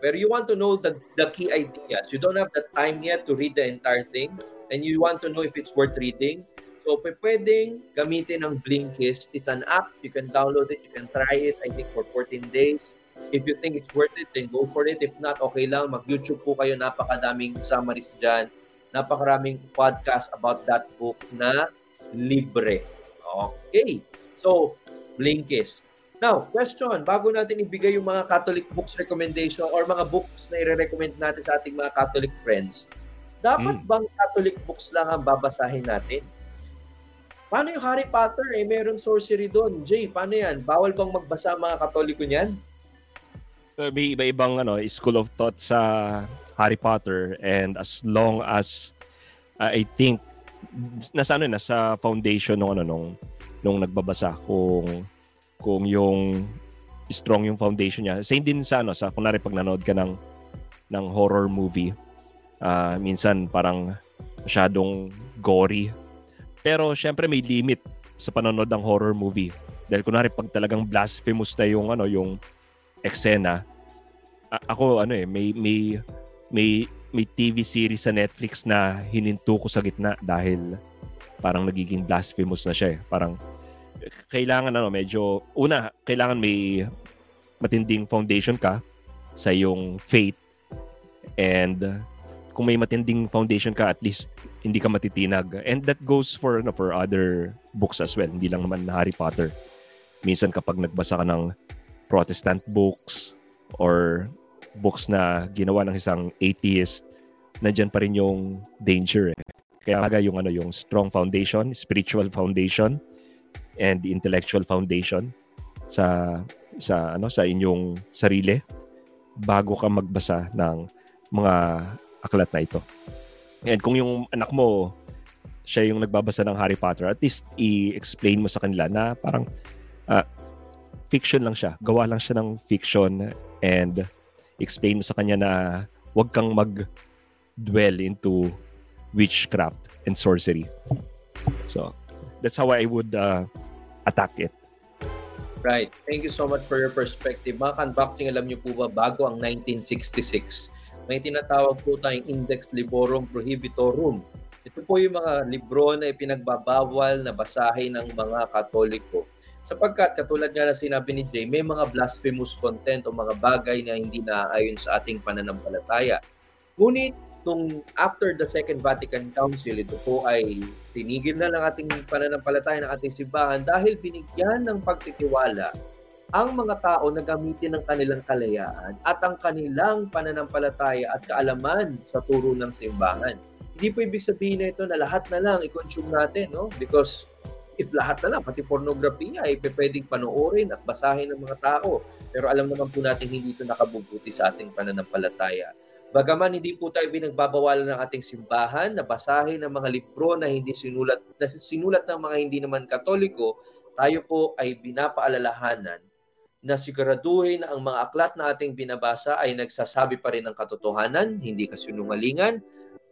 [SPEAKER 1] where you want to know the, the key ideas. You don't have the time yet to read the entire thing and you want to know if it's worth reading. So, pwedeng gamitin ang Blinkist. It's an app. You can download it. You can try it, I think, for 14 days. If you think it's worth it, then go for it. If not, okay lang. Mag-YouTube po kayo. Napakadaming summaries dyan. Napakaraming podcast about that book na libre. Okay. So, Blinkist. Now, question, bago natin ibigay yung mga Catholic books recommendation or mga books na i-recommend natin sa ating mga Catholic friends, dapat
[SPEAKER 2] Mm.
[SPEAKER 1] bang Catholic books lang ang babasahin natin? Paano yung Harry Potter? Eh, meron sorcery doon. Jay, paano yan? Bawal bang magbasa mga Katoliko niyan?
[SPEAKER 2] Uh, may iba-ibang ano, school of thought sa Harry Potter and as long as uh, I think nasa ano nasa foundation ng ano nung nung nagbabasa kung kung yung strong yung foundation niya. Same din sa ano sa kunwari pag nanood ka ng ng horror movie. ah minsan parang masyadong gory. Pero syempre may limit sa panonood ng horror movie. Dahil kunwari pag talagang blasphemous na yung ano yung eksena, a- ako ano eh may may may may TV series sa Netflix na hininto ko sa gitna dahil parang nagiging blasphemous na siya eh. Parang kailangan ano medyo una kailangan may matinding foundation ka sa iyong faith and kung may matinding foundation ka at least hindi ka matitinag. And that goes for ano for other books as well. Hindi lang naman Harry Potter. Minsan kapag nagbasa ka ng Protestant books or books na ginawa ng isang atheist, nandyan pa rin yung danger eh. Kaya aga yung ano yung strong foundation, spiritual foundation and intellectual foundation sa sa ano sa inyong sarili bago ka magbasa ng mga aklat na ito. And kung yung anak mo siya yung nagbabasa ng Harry Potter, at least i-explain mo sa kanila na parang ah, fiction lang siya. Gawa lang siya ng fiction and explain mo sa kanya na huwag kang mag-dwell into witchcraft and sorcery. So, that's how I would uh, attack it.
[SPEAKER 1] Right. Thank you so much for your perspective. Mga unboxing, alam niyo po ba, bago ang 1966, may tinatawag po tayong Index Liborum Prohibitorum. Ito po yung mga libro na ipinagbabawal na basahin ng mga Katoliko. Sapagkat, katulad nga na sinabi ni Jay, may mga blasphemous content o mga bagay na hindi naaayon sa ating pananampalataya. Ngunit, nung after the Second Vatican Council, ito po ay tinigil na ng ating pananampalataya ng ating simbahan dahil binigyan ng pagtitiwala ang mga tao na gamitin ng kanilang kalayaan at ang kanilang pananampalataya at kaalaman sa turo ng simbahan. Hindi po ibig sabihin na ito na lahat na lang i-consume natin, no? Because if lahat na lang, pati pornography nga, ay pwedeng panoorin at basahin ng mga tao. Pero alam naman po natin hindi ito nakabubuti sa ating pananampalataya. Bagaman hindi po tayo binagbabawalan ng ating simbahan na basahin ang mga libro na hindi sinulat na sinulat ng mga hindi naman katoliko, tayo po ay binapaalalahanan na siguraduhin na ang mga aklat na ating binabasa ay nagsasabi pa rin ng katotohanan, hindi kasinungalingan,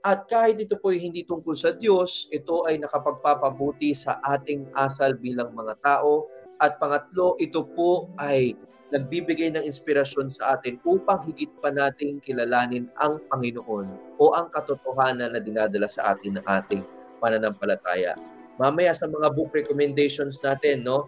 [SPEAKER 1] at kahit ito po ay hindi tungkol sa Diyos, ito ay nakapagpapabuti sa ating asal bilang mga tao. At pangatlo, ito po ay nagbibigay ng inspirasyon sa atin upang higit pa nating kilalanin ang Panginoon o ang katotohanan na dinadala sa atin ng ating pananampalataya. mamaya sa mga book recommendations natin, no?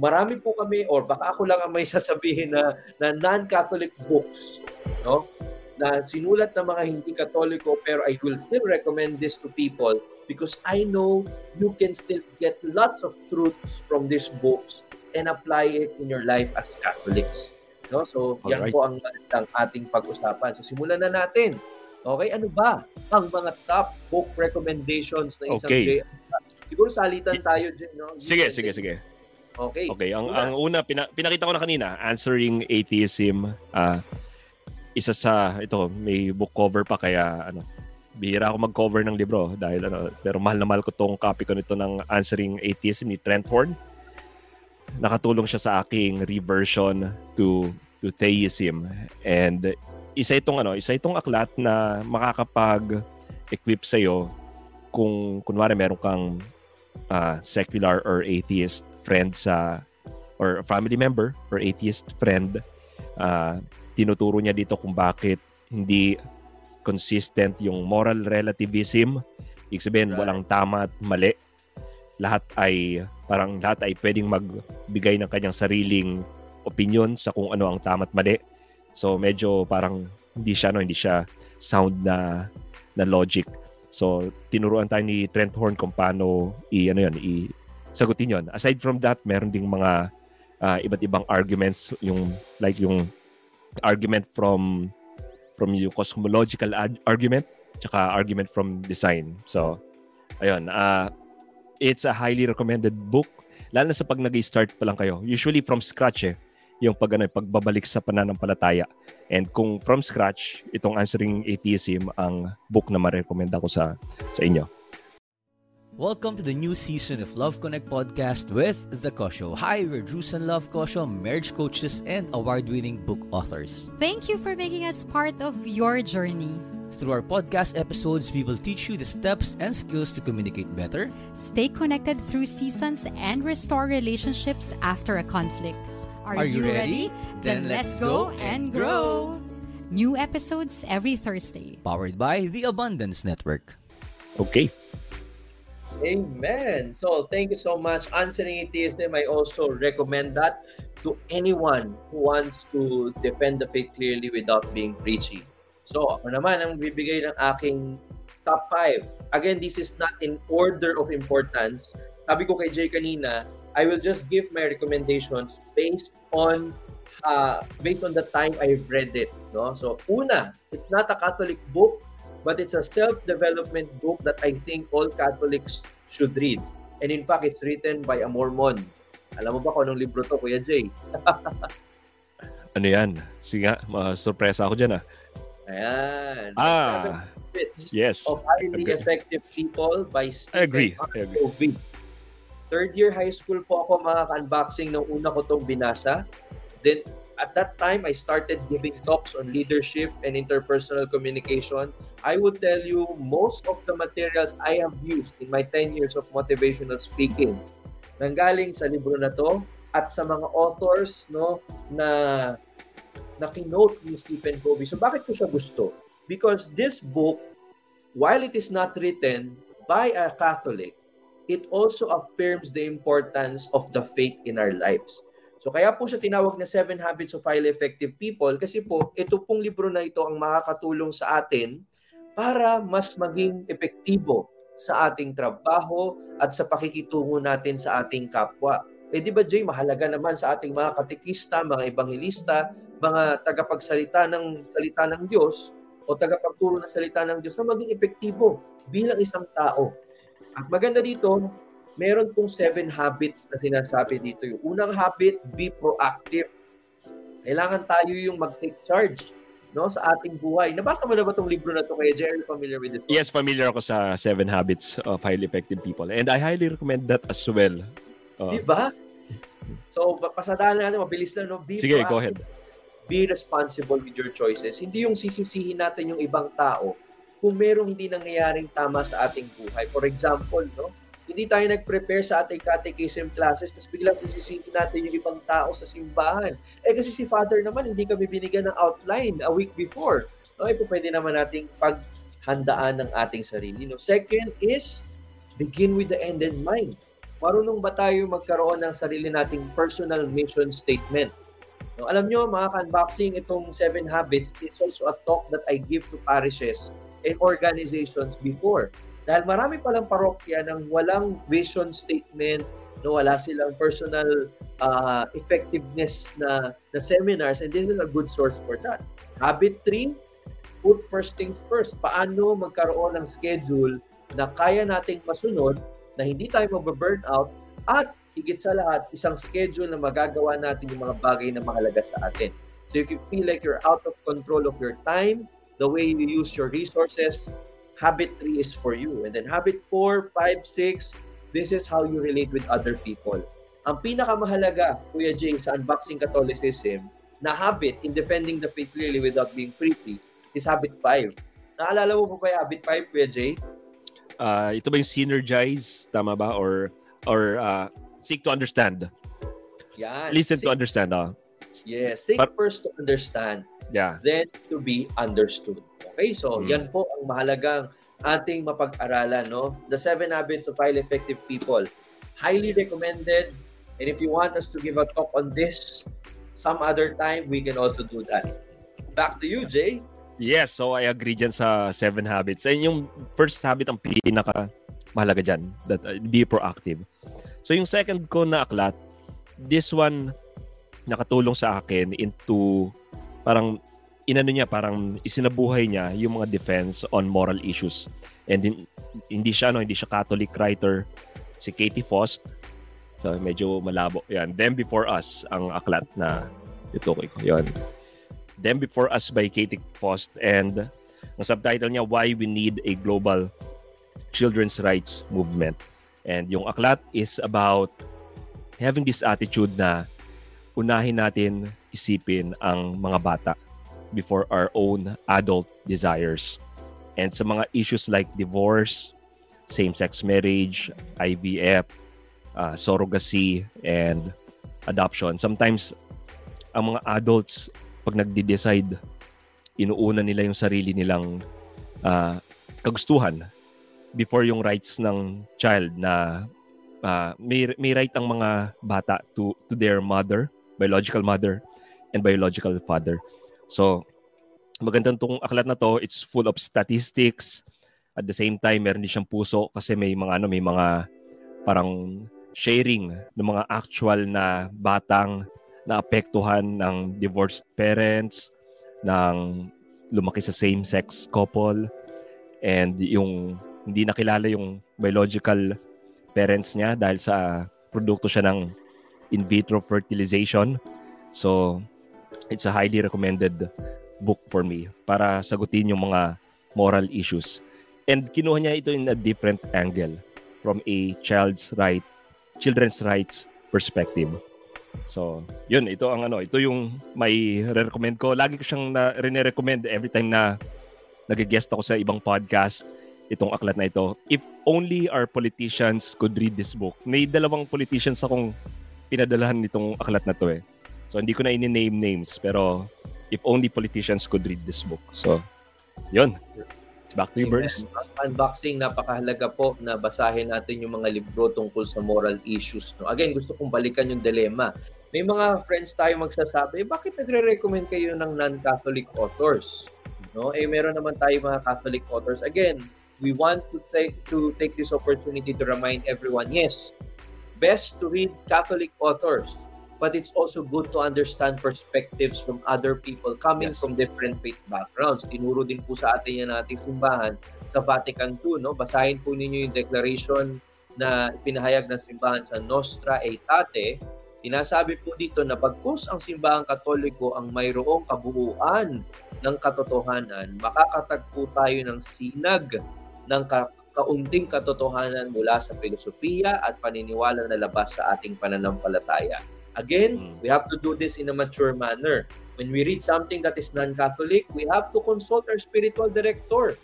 [SPEAKER 1] Marami po kami or baka ako lang ang may sasabihin na na non-Catholic books, no? Na sinulat ng mga hindi Katoliko pero I will still recommend this to people because I know you can still get lots of truths from these books and apply it in your life as Catholics. No? So, yan
[SPEAKER 2] Alright.
[SPEAKER 1] po ang, ang ating pag-usapan. So, simulan na natin. Okay, ano ba ang mga top book recommendations na isang
[SPEAKER 2] Okay.
[SPEAKER 1] J- Siguro salitan tayo dyan, no? You
[SPEAKER 2] Sige, sige,
[SPEAKER 1] take-
[SPEAKER 2] sige.
[SPEAKER 1] Okay.
[SPEAKER 2] Okay, ang
[SPEAKER 1] Una.
[SPEAKER 2] ang una pina, pinakita ko na kanina, Answering Atheism. ah isa sa ito, may book cover pa kaya ano, bihira ako mag-cover ng libro dahil ano, pero mahal na mahal ko tong copy ko nito ng Answering Atheism ni Trent Horn. Nakatulong siya sa aking reversion to to theism and isa itong ano, isa itong aklat na makakapag equip sa iyo kung kunwari meron kang ah, secular or atheist friend sa or family member or atheist friend ah, tinuturo niya dito kung bakit hindi consistent yung moral relativism. Ibig sabihin
[SPEAKER 1] Right.
[SPEAKER 2] walang tama at mali. Lahat ay parang lahat ay pwedeng magbigay ng kanyang sariling opinion sa kung ano ang tama at mali. So medyo parang hindi siya no hindi siya sound na na logic. So tinuruan tayo ni Trent Horn kung paano i ano yun i sagutin yon. Aside from that, meron ding mga ah, iba't ibang arguments yung like yung argument from from yung cosmological ad- argument tsaka argument from design. So ayun, ah it's a highly recommended book lalo na sa pag nag-start pa lang kayo. Usually from scratch eh yung pag ano, pagbabalik sa pananampalataya. And kung from scratch, itong Answering Atheism ang book na ma-recommend ako sa sa inyo.
[SPEAKER 3] Welcome to the new season of Love Connect podcast with The Kosho. Hi, we're Drews and Love Kosho, marriage coaches and award-winning book authors.
[SPEAKER 4] Thank you for making us part of your journey.
[SPEAKER 3] Through our podcast episodes, we will teach you the steps and skills to communicate better,
[SPEAKER 4] Stay connected through seasons and restore relationships after a conflict.
[SPEAKER 3] Are you ready?
[SPEAKER 4] Then let's go and grow. New episodes every Thursday.
[SPEAKER 3] powered by the Abundance Network.
[SPEAKER 2] Okay.
[SPEAKER 1] Amen. So, thank you so much. Answering atheism, I also recommend that to anyone who wants to defend the faith clearly without being preachy. So, ako naman ang bibigay ng aking top 5. Again, this is not in order of importance. Sabi ko kay Jay kanina, I will just give my recommendations based on uh, based on the time I've read it. No? So, una, it's not a Catholic book, but it's a self-development book that I think all Catholics should read. And in fact, it's written by a Mormon. Alam mo ba kung anong libro to, Kuya Jay?
[SPEAKER 2] Ano yan? Sige nga, ma-surpresa ako dyan ah.
[SPEAKER 1] Ayan. Seven
[SPEAKER 2] Ah,
[SPEAKER 1] Habits
[SPEAKER 2] yes.
[SPEAKER 1] of Highly
[SPEAKER 2] Agree.
[SPEAKER 1] Effective People by Stephen
[SPEAKER 2] agree.
[SPEAKER 1] R.
[SPEAKER 2] Agree.
[SPEAKER 1] Third year high school po ako mga ka-unboxing nung una ko tong binasa. Then, at that time, I started giving talks on leadership and interpersonal communication. I would tell you, most of the materials I have used in my 10 years of motivational speaking nanggaling sa libro na to at sa mga authors no na na kinote ni Stephen Covey. So bakit ko siya gusto? Because this book, while it is not written by a Catholic, it also affirms the importance of the faith in our lives. So kaya po siya tinawag na Seven Habits of Highly Effective People kasi po ito pong libro na ito ang makakatulong sa atin para mas maging epektibo sa ating trabaho at sa pakikitungo natin sa ating kapwa. Eh di ba Jay, mahalaga naman sa ating mga katikista, mga ebanghilista, mga tagapagsalita ng salita ng Diyos o tagapagturo ng salita ng Diyos na maging epektibo bilang isang tao. At maganda dito, meron pong seven habits na sinasabi dito. Yung unang habit, be proactive. Kailangan tayo yung mag-take charge no sa ating buhay. Nabasa mo na ba itong libro na to kaya Jerry? Familiar with this? one?
[SPEAKER 2] Yes, familiar ako sa Seven Habits of Highly Effective People. And I highly recommend that as well. Uh,
[SPEAKER 1] Di ba? So, pa- pasadahan natin, mabilis na, no? Be
[SPEAKER 2] sige,
[SPEAKER 1] proactive.
[SPEAKER 2] go ahead.
[SPEAKER 1] Be responsible with your choices. Hindi yung sisisihin natin yung ibang tao kung merong hindi nangyayaring tama sa ating buhay. For example, no? Hindi tayo nag-prepare sa ating catechism classes tapos biglang sisisihin natin yung ibang tao sa simbahan. Eh kasi si Father naman, hindi kami binigyan ng outline a week before. No, eh, pwede naman nating paghandaan ng ating sarili. No? Second is begin with the end in mind. Marunong ba tayo magkaroon ng sarili nating personal mission statement? No, alam nyo, mga ka-unboxing, itong Seven Habits, it's also a talk that I give to parishes and organizations before. Dahil marami palang parokya ng walang vision statement, no, wala silang personal uh, effectiveness na, na seminars, and this is a good source for that. Habit 3, put first things first. Paano magkaroon ng schedule na kaya nating masunod, na hindi tayo mag-burn out, at higit sa lahat, isang schedule na magagawa natin yung mga bagay na mahalaga sa atin. So if you feel like you're out of control of your time, the way you use your resources, habit 3 is for you. And then habit 4, 5, 6, this is how you relate with other people. Ang pinakamahalaga, Kuya Jay, sa Unboxing Catholicism, na habit in defending the faith clearly without being preachy, is habit 5. Naalala mo pa ba yung habit 5, Kuya Jay?
[SPEAKER 2] Uh, ito ba yung synergize? Tama ba? Or, or uh, seek to understand.
[SPEAKER 1] Yan.
[SPEAKER 2] Listen
[SPEAKER 1] seek,
[SPEAKER 2] to understand. Uh.
[SPEAKER 1] Yes. Seek But, first to understand.
[SPEAKER 2] Yeah.
[SPEAKER 1] Then to be understood. Okay? So, mm. yan po ang mahalagang ating mapag-aralan. No? The Seven Habits of Highly Effective People. Highly recommended. And if you want us to give a talk on this some other time, we can also do that. Back to you, Jay.
[SPEAKER 2] Yes, so I agree dyan sa Seven Habits. And yung first habit ang pinaka mahalaga dyan, that uh, be proactive. So yung second ko na aklat, this one nakatulong sa akin into parang inano niya parang isinabuhay niya yung mga defense on moral issues. And in, hindi siya no, hindi siya Catholic writer si Katie Fost. So medyo malabo. Yan, Them Before Us ang aklat na ito ko. Yon. Them Before Us by Katie Fost and ang subtitle niya Why We Need a Global Children's Rights Movement. And yung aklat is about having this attitude na unahin natin isipin ang mga bata before our own adult desires. And sa mga issues like divorce, same-sex marriage, IVF, uh, surrogacy, and adoption. Sometimes, ang mga adults, pag nagde-decide, inuuna nila yung sarili nilang uh, kagustuhan before yung rights ng child na uh, may may right ang mga bata to to their mother, biological mother and biological father. So magandang tong aklat na to, it's full of statistics. At the same time, meron din siyang puso kasi may mga ano, may mga parang sharing ng mga actual na batang naapektuhan ng divorced parents, ng lumaki sa same-sex couple, and yung hindi nakilala yung biological parents niya dahil sa produkto siya ng in vitro fertilization. So, it's a highly recommended book for me para sagutin yung mga moral issues. And kinuha niya ito in a different angle from a child's right, children's rights perspective. So, yun, ito ang ano, ito yung may re-recommend ko. Lagi ko siyang na, recommend every time na nag-guest ako sa ibang podcast itong aklat na ito. If only our politicians could read this book. May dalawang politicians akong pinadalahan nitong aklat na to eh. So hindi ko na ini-name names pero if only politicians could read this book. So, yun. Back to you, Burns.
[SPEAKER 1] Unboxing, napakahalaga po na basahin natin yung mga libro tungkol sa moral issues. No? Again, gusto kong balikan yung dilemma. May mga friends tayo magsasabi, eh, bakit nagre-recommend kayo ng non-Catholic authors? No? Eh, meron naman tayo mga Catholic authors. Again, we want to take to take this opportunity to remind everyone, yes, best to read Catholic authors, but it's also good to understand perspectives from other people coming yes. from different faith backgrounds. Tinuro din po sa atin yan nating simbahan sa Vatican II, no? Basahin po ninyo yung declaration na pinahayag ng simbahan sa Nostra Aetate. Sinasabi po dito na pagkus ang simbahang katoliko ang mayroong kabuuan ng katotohanan, makakatagpo tayo ng sinag ng ka- kaunting katotohanan mula sa filosofiya at paniniwala na labas sa ating pananampalataya. Again, mm. we have to do this in a mature manner. When we read something that is non-Catholic, we have to consult our spiritual director.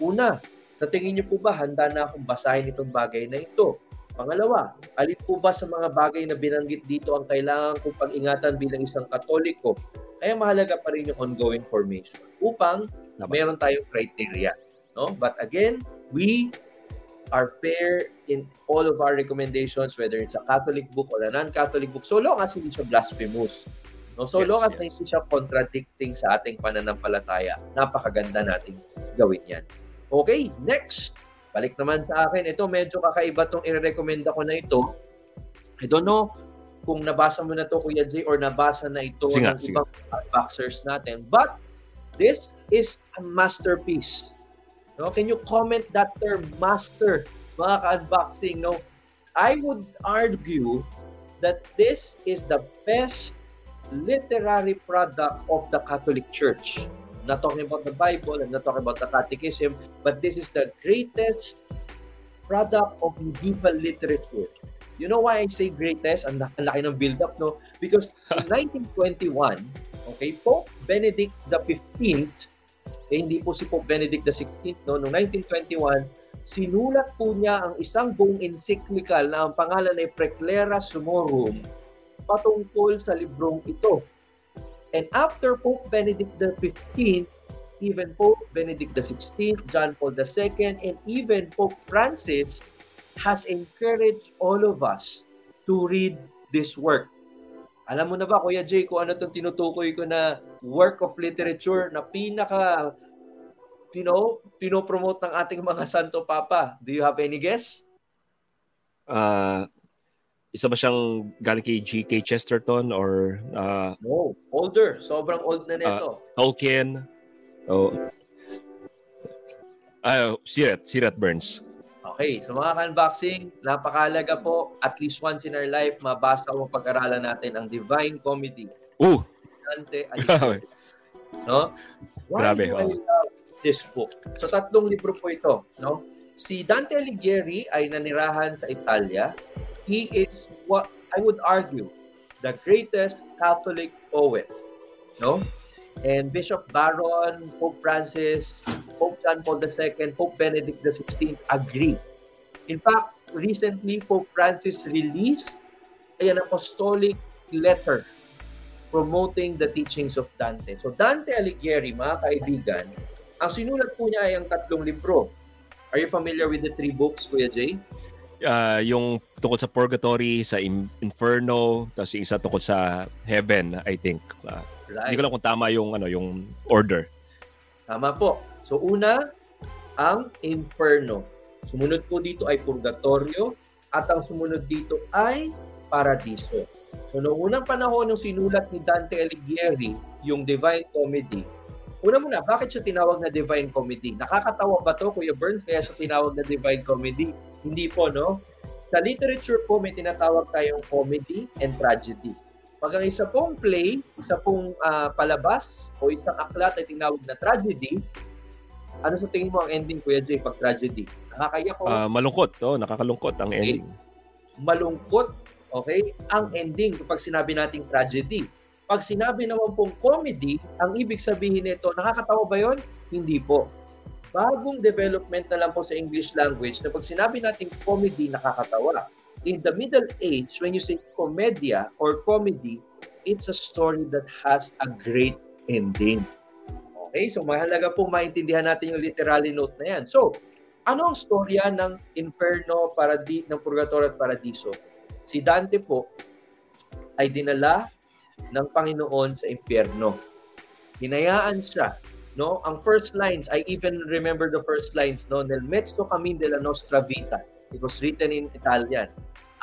[SPEAKER 1] Una, sa tingin niyo po ba handa na akong basahin itong bagay na ito? Pangalawa, alin po ba sa mga bagay na binanggit dito ang kailangan kong pag-ingatan bilang isang katoliko? Kaya mahalaga pa rin yung ongoing formation upang meron tayong criteria. No? But again, we are fair in all of our recommendations, whether it's a Catholic book or a non-Catholic book, so long as hindi siya blasphemous. No? So
[SPEAKER 2] Yes,
[SPEAKER 1] long as
[SPEAKER 2] yes.
[SPEAKER 1] hindi siya contradicting sa ating pananampalataya, napakaganda nating gawin yan. Okay, next. Balik naman sa akin. Ito, medyo kakaiba tong i-recommenda ko na ito. I don't know kung nabasa mo na to Kuya Jay or nabasa na ito
[SPEAKER 2] Sige
[SPEAKER 1] ng
[SPEAKER 2] sige.
[SPEAKER 1] ibang boxers natin. But this is a masterpiece. No? Can you comment that term master mga ka-unboxing? No? I would argue that this is the best literary product of the Catholic Church. I'm not talking about the Bible, I'm not talking about the Catechism, but this is the greatest product of medieval literature. You know why I say greatest? Ang, ang laki ng build-up, no? Because in 1921, okay, Pope Benedict the 15th, eh, hindi po si Pope Benedict 16th, no? Noong 1921, sinulat po niya ang isang buong encyclical na ang pangalan ay Preclera Sumorum patungkol sa librong ito. And after Pope Benedict 15th, even Pope Benedict 16th, John Paul II, and even Pope Francis has encouraged all of us to read this work. Alam mo na ba, Kuya Jay, kung ano itong tinutukoy ko na work of literature na pinaka, you know, pinopromote ng ating mga Santo Papa? Do you have any guess?
[SPEAKER 2] Ah, isa ba siyang galing kay G.K. Chesterton or ah,
[SPEAKER 1] No, older. Sobrang old na nito.
[SPEAKER 2] Tolkien? Oh. Ah, Sirat, Sirat Burns.
[SPEAKER 1] Okay, sa mga unboxing, napakalaga po, at least once in our life, mabasa o pag-aralan natin ang Divine Comedy.
[SPEAKER 2] Oh,
[SPEAKER 1] Dante. Alighieri. No? Why
[SPEAKER 2] Grabe,
[SPEAKER 1] do I
[SPEAKER 2] oh.
[SPEAKER 1] love this book? So, tatlong libro po ito. No? Si Dante Alighieri ay nanirahan sa Italia. He is what I would argue the greatest Catholic poet. No? And Bishop Barron, Pope Francis, Pope John Paul II, Pope Benedict XVI agree. In fact, recently, Pope Francis released an apostolic letter promoting the teachings of Dante. So Dante Alighieri, mga kaibigan, ang sinulat po niya ay ang tatlong libro. Are you familiar with the three books, Kuya Jay?
[SPEAKER 2] Ah, yung tungkol sa purgatory, sa in- inferno, tapos yung isa tungkol sa heaven, I think. Ah,
[SPEAKER 1] Right.
[SPEAKER 2] Hindi ko lang kung tama yung ano, yung order.
[SPEAKER 1] Tama po. So una, ang inferno. Sumunod po dito ay purgatorio at ang sumunod dito ay paradiso. So noong unang panahon nung sinulat ni Dante Alighieri yung Divine Comedy, una muna, bakit siya tinawag na Divine Comedy? Nakakatawa ba to, Kuya Burns, kaya siya tinawag na Divine Comedy? Hindi po, no? Sa literature po, may tinatawag tayong comedy and tragedy. Pag ang isa pong play, isa pong ah, palabas o isang aklat ay tinawag na tragedy, ano sa tingin mo ang ending, Kuya Jay, pag tragedy? Nakakaya ko,
[SPEAKER 2] Ah, malungkot, oh, nakakalungkot ang ending.
[SPEAKER 1] malungkot, okay, ang ending kapag sinabi nating tragedy. Pag sinabi naman pong comedy, ang ibig sabihin nito, nakakatawa ba yon? Hindi po. Bagong development na lang po sa English language na pag sinabi nating comedy, nakakatawa. In the Middle Age, when you say comedia or comedy, it's a story that has a great ending. Okay, so mahalaga po maintindihan natin yung literary note na yan. So, ano ang storya ng inferno, paradi, ng purgatorio at paradiso? Si Dante po ay dinala ng Panginoon sa impyerno. Hinayaan siya. No? Ang first lines, I even remember the first lines, no? Nel mezzo camin della nostra vita. It was written in Italian.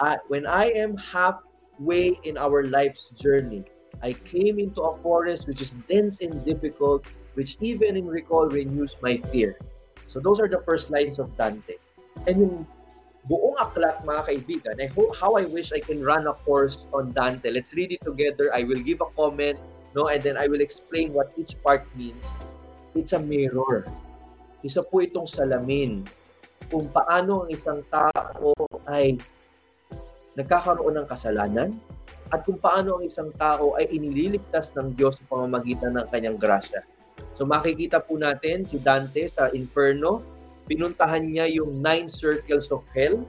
[SPEAKER 1] Ah, when I am halfway in our life's journey, I came into a forest which is dense and difficult, which even in recall renews my fear. So those are the first lines of Dante. And yung buong aklat, mga kaibigan, I hope, how I wish I can run a course on Dante. Let's read it together. I will give a comment, no, and then I will explain what each part means. It's a mirror. Isa po itong salamin kung paano ang isang tao ay nagkakaroon ng kasalanan at kung paano ang isang tao ay inililigtas ng Diyos sa pamamagitan ng kanyang grasya. So makikita po natin si Dante sa Inferno, pinuntahan niya yung nine circles of hell.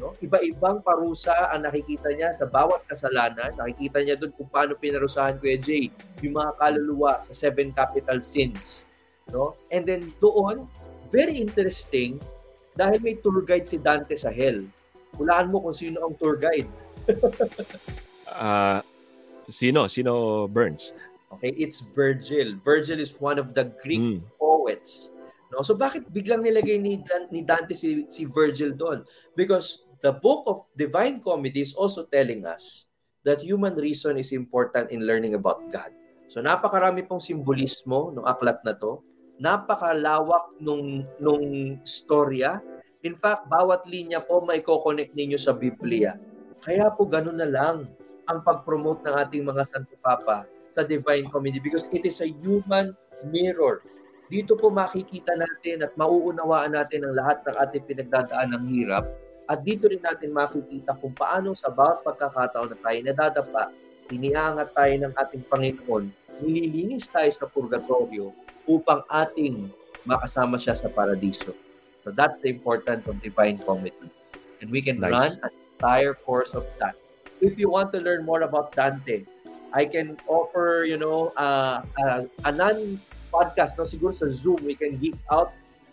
[SPEAKER 1] No? Iba-ibang parusa ang nakikita niya sa bawat kasalanan. Nakikita niya doon kung paano pinarusahan Kuya Jay yung mga kaluluwa sa seven capital sins. No? And then doon, very interesting, Dahil may tour guide si Dante sa hell. Hulaan mo kung sino ang tour guide.
[SPEAKER 2] Ah, sino? Sino Burns?
[SPEAKER 1] Okay, it's Virgil. Virgil is one of the Greek
[SPEAKER 2] Mm.
[SPEAKER 1] poets. No? So bakit biglang nilagay ni, Dan- ni Dante si, si Virgil doon? Because the book of Divine Comedy is also telling us that human reason is important in learning about God. So napakarami pong simbolismo ng aklat na to. Napakalawak nung, nung storya. In fact, bawat linya po may connect ninyo sa Biblia. Kaya po ganun na lang ang pag-promote ng ating mga Santo Papa sa Divine Comedy because it is a human mirror. Dito po makikita natin at mauunawaan natin ang lahat ng ating pinagdadaan ng hirap at dito rin natin makikita kung paano sa bawat pagkakataon na tayo nadadapa, iniangat tayo ng ating Panginoon, nililinis tayo sa purgatorio upang ating makasama siya sa paradiso. So that's the importance of Divine Comedy. And we can
[SPEAKER 2] Nice.
[SPEAKER 1] run an entire course of that. If you want to learn more about Dante, I can offer, you know, uh, uh, a non-podcast, no? siguro sa Zoom, we can geek out,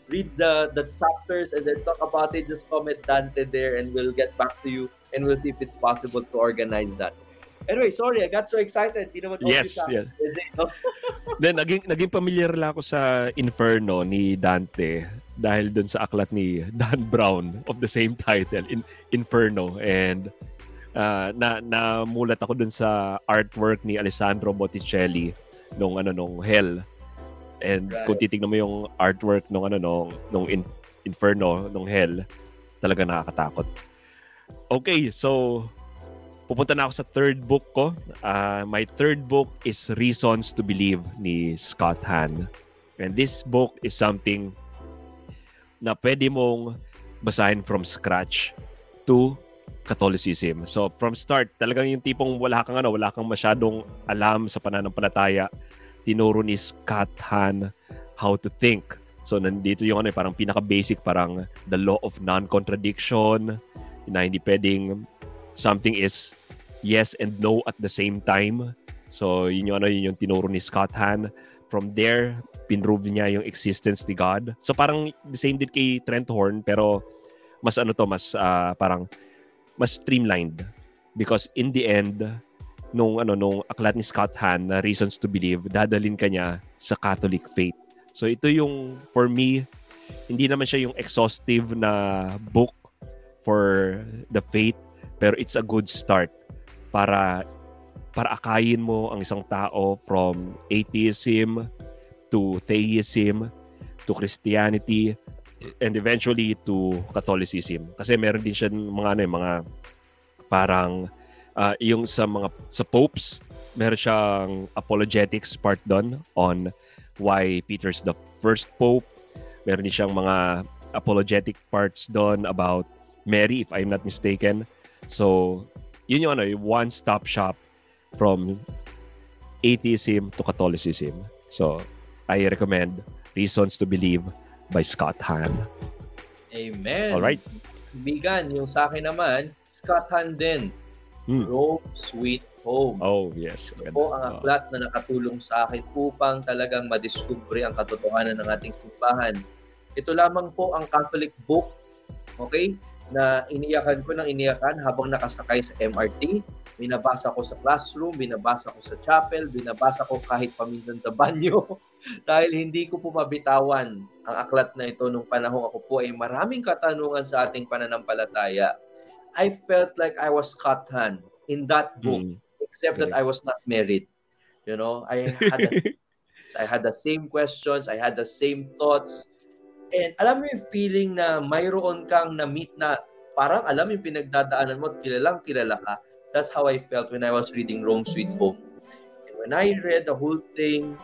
[SPEAKER 1] read the the chapters, and then talk about it. Just comment Dante there, and we'll get back to you, and we'll see if it's possible to organize that. Anyway, sorry, I got so excited. Di naman
[SPEAKER 2] Yes, yes.
[SPEAKER 1] no?
[SPEAKER 2] Then, naging, naging familiar lang ako sa Inferno ni Dante dahil dun sa aklat ni Dan Brown of the same title, in, Inferno. And uh, na namulat ako dun sa artwork ni Alessandro Botticelli nung ano nung Hell. And
[SPEAKER 1] Right.
[SPEAKER 2] kung titingnan mo yung artwork nung ano nung, nung in, Inferno nung Hell, talaga nakakatakot. Okay, so pupunta na ako sa third book ko. Ah, my third book is Reasons to Believe ni Scott Hahn. And this book is something na pwede mong basahin from scratch to Catholicism. So from start, talagang yung tipong wala kang ano, wala kang masyadong alam sa pananampalataya. Tinuro ni Scott Hahn how to think. So nandito yung ano, eh, parang pinaka-basic, parang the law of non-contradiction, na hindi pwedeng something is yes and no at the same time. So yun yung ano, yun yung tinuro ni Scott Hahn. From there, pinrove niya yung existence ni God. So parang the same din kay Trent Horn pero mas ano to, mas ah, parang mas streamlined because in the end nung ano nung aklat ni Scott Hahn na Reasons to Believe, dadalin ka niya sa Catholic faith. So ito yung for me hindi naman siya yung exhaustive na book for the faith pero it's a good start para para akayin mo ang isang tao from atheism to theism to Christianity and eventually to Catholicism. Kasi meron din siya mga ano eh, mga parang ah, yung sa mga sa popes meron siyang apologetics part doon on why Peter's the first pope. Meron din siyang mga apologetic parts doon about Mary if I'm not mistaken. So yun yung ano yung one-stop shop from atheism to Catholicism. So I recommend Reasons to Believe by Scott Hahn
[SPEAKER 1] Amen.
[SPEAKER 2] Alright.
[SPEAKER 1] Bigan, yung sa akin naman, Scott Hahn din.
[SPEAKER 2] Hmm.
[SPEAKER 1] Rome Sweet Home.
[SPEAKER 2] oh yes
[SPEAKER 1] Ito po ang
[SPEAKER 2] Oh.
[SPEAKER 1] aklat na nakatulong sa akin upang talagang madiskubre ang katotohanan ng ating simbahan. Ito lamang po ang Catholic book, okay, na iniyakan ko ng iniyakan habang nakasakay sa MRT. Binabasa ko sa classroom, binabasa ko sa chapel, binabasa ko kahit paminsan sa banyo. Dahil hindi ko po mabitawan ang aklat na ito nung panahon ako po ay maraming katanungan sa ating pananampalataya. I felt like I was Scott Hahn in that book
[SPEAKER 2] Mm.
[SPEAKER 1] except that I was not married. You know, I had a, I had the same questions, I had the same thoughts. And alam mo yung feeling na mayroon kang na-meet na parang alam yung pinagdadaanan mo at kilalang kilala ka. That's how I felt when I was reading Rome Sweet Home. And when I read the whole thing,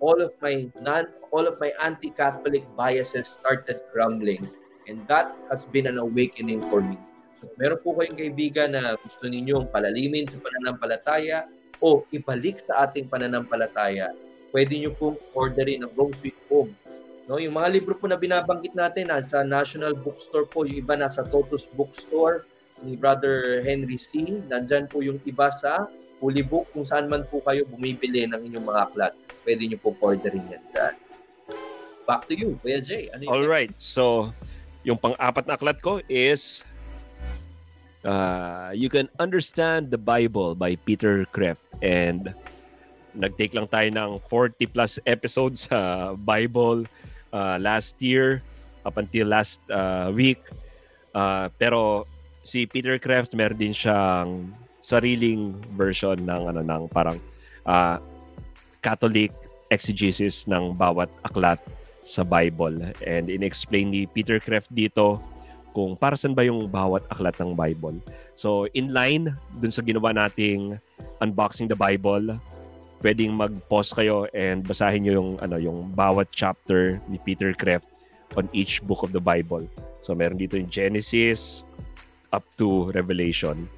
[SPEAKER 1] all of my non all of my anti-Catholic biases started crumbling. And that has been an awakening for me. So, meron po kayong kaibigan na gusto ninyong palalimin sa pananampalataya o ibalik sa ating pananampalataya, pwede nyo pong orderin ng Rome Sweet Home. No, yung mga libro po na binabanggit natin nasa National Bookstore po, yung iba nasa Totus Bookstore ni Brother Henry C. Nandyan po yung iba sa Holy Book kung saan man po kayo bumibili ng inyong mga aklat. Pwede nyo po orderin yan dyan. Back to you, Kuya Jay. Ano
[SPEAKER 2] All right. So yung pang-apat na aklat ko is uh, You Can Understand the Bible by Peter Kreeft. And nag-take lang tayo ng 40 plus episodes sa Bible uh, last year up until last uh, week. Uh, pero si Peter Kreeft meron din siyang sariling version ng ano ng parang uh, Catholic exegesis ng bawat aklat sa Bible. And in-explain ni Peter Kreeft dito kung para saan ba yung bawat aklat ng Bible. So, in line dun sa ginawa nating unboxing the Bible, pwedeng mag-pause kayo and basahin nyo yung, ano, yung bawat chapter ni Peter Kreeft on each book of the Bible. So, meron dito yung Genesis up to Revelation.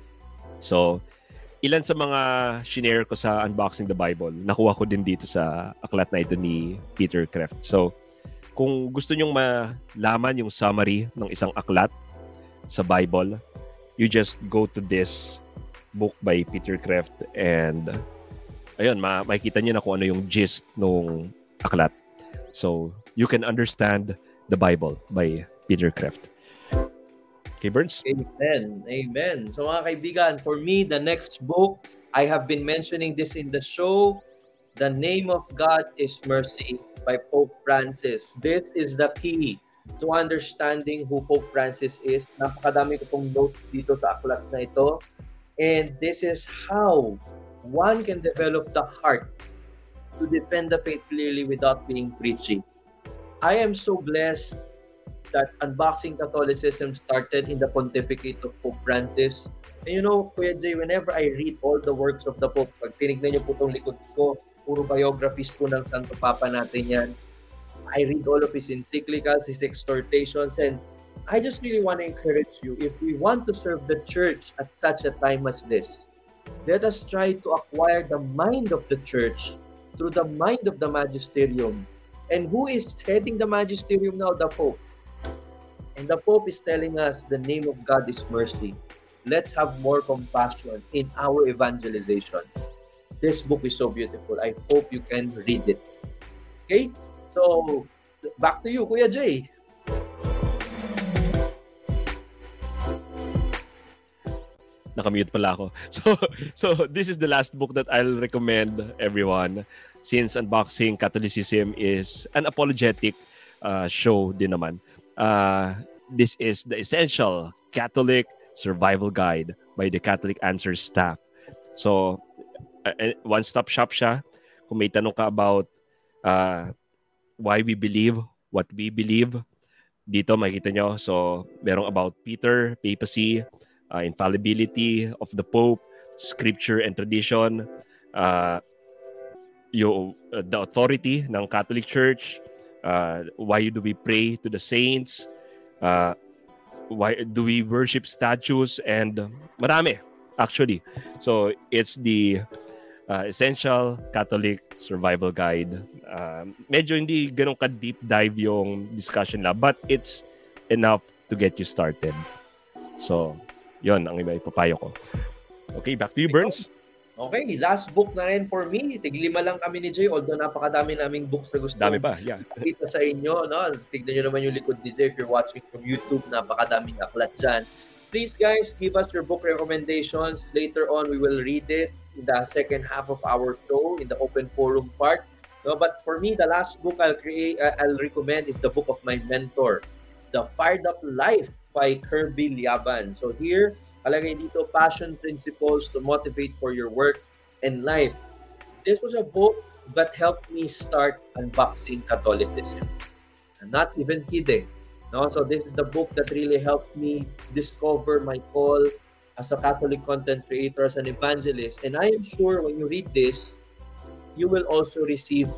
[SPEAKER 2] So, ilan sa mga shinare ko sa Unboxing the Bible, nakuha ko din dito sa aklat na ito ni Peter Kreeft. So, kung gusto nyong malaman yung summary ng isang aklat sa Bible, you just go to this book by Peter Kreeft and ayun, ma makikita niyo na kung ano yung gist ng aklat. So, you can understand the Bible by Peter Kreeft. Okay, Burns?
[SPEAKER 1] Amen. Amen. So mga kaibigan, for me, the next book, I have been mentioning this in the show, The Name of God is Mercy by Pope Francis. This is the key to understanding who Pope Francis is. Napakadami ko pong notes dito sa aklat na ito. And this is how one can develop the heart to defend the faith clearly without being preachy. I am so blessed that unboxing Catholicism started in the pontificate of Pope Francis. And you know, Kuya Jay, whenever I read all the works of the Pope, pag tinignan niyo po itong likod ko, puro biographies po ng Santo Papa natin yan. I read all of his encyclicals, his exhortations, and I just really want to encourage you, if we want to serve the church at such a time as this, let us try to acquire the mind of the church through the mind of the magisterium. And who is heading the magisterium now? The Pope. And the Pope is telling us the name of God is mercy. Let's have more compassion in our evangelization. This book is so beautiful. I hope you can read it. Okay? So, back to you, Kuya Jay.
[SPEAKER 2] Nakamute pala ako. So, so this is the last book that I'll recommend everyone since Unboxing Catholicism is an apologetic uh, show din naman. Uh, this is the essential Catholic survival guide by the Catholic Answers staff. So, uh, one-stop shop siya. Kung may tanong ka about uh, why we believe, what we believe, dito makikita nyo. So, merong about Peter, papacy, uh, infallibility of the Pope, scripture and tradition, uh, yung, uh, the authority ng Catholic Church, uh, why do we pray to the saints, uh, why do we worship statues, and marami, actually. So, it's the uh, Essential Catholic Survival Guide. Uh, medyo hindi ganun ka-deep dive yung discussion lang, but it's enough to get you started. So, yon ang iba ipapayo ko. Okay, back to you, Burns.
[SPEAKER 1] Okay, last book na rin for me. Tiglima lang kami ni Jay, although napakadami naming books na gusto
[SPEAKER 2] Dami pa, yeah.
[SPEAKER 1] Kita sa inyo, no? Tignan nyo naman yung likod ni Jay if you're watching from YouTube. Napakadaming aklat dyan. Please, guys, give us your book recommendations. Later on, we will read it in the second half of our show in the open forum part. No, but for me, the last book I'll create, uh, I'll recommend is the book of my mentor, The Fired Up Life by Kirby Liaban. So here, kalagay dito, passion principles to motivate for your work and life. This was a book that helped me start unboxing Catholicism. I'm not even kidding. No, so this is the book that really helped me discover my call as a Catholic content creator, as an evangelist. And I am sure when you read this, you will also receive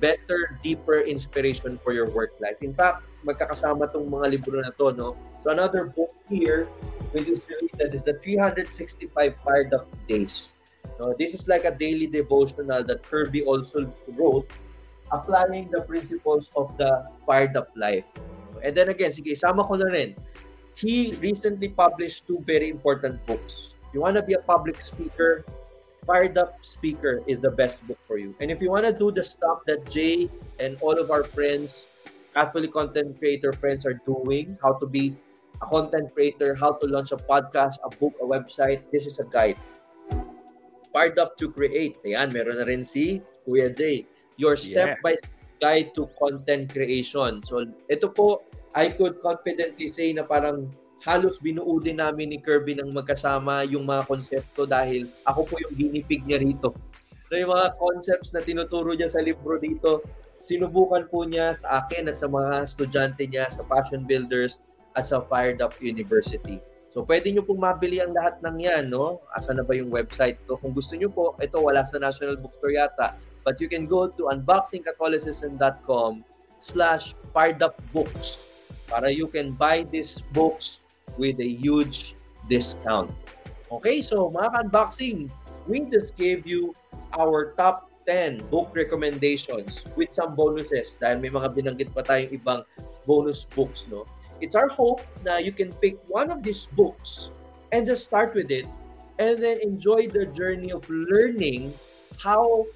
[SPEAKER 1] better, deeper inspiration for your work life. In fact, magkakasama tong mga libro na to, no? Another book here, which is related, is the 365 Fired Up Days. No, this is like a daily devotional that Kirby also wrote, applying the principles of the Fired Up Life. And then again, sige, isama ko na rin. He recently published two very important books. If you want to be a public speaker, Fired Up Speaker is the best book for you. And if you want to do the stuff that Jay and all of our friends Catholic content creator friends are doing, how to be a content creator, how to launch a podcast, a book, a website. This is a guide. Fired up to create. Ayan, meron na rin si Kuya Jay. Your step-by-step guide to content creation. So, ito po, I could confidently say na parang halos binuo din namin ni Kirby ng magkasama yung mga konsepto dahil ako po yung ginipig niya rito. So, yung mga concepts na tinuturo niya sa libro dito, sinubukan po niya sa akin at sa mga estudyante niya sa Passion Builders at sa Fired Up University. So, pwede nyo pong mabili ang lahat ng yan, no? Asa na ba yung website to? Kung gusto nyo po, ito wala sa National Bookstore yata. But you can go to unboxingcatholicism.com slash firedupbooks para you can buy these books with a huge discount. Okay, so mga unboxing we just gave you our top 10 book recommendations with some bonuses dahil may mga binanggit pa tayong ibang bonus books, no? It's our hope na you can pick one of these books and just start with it and then enjoy the journey of learning how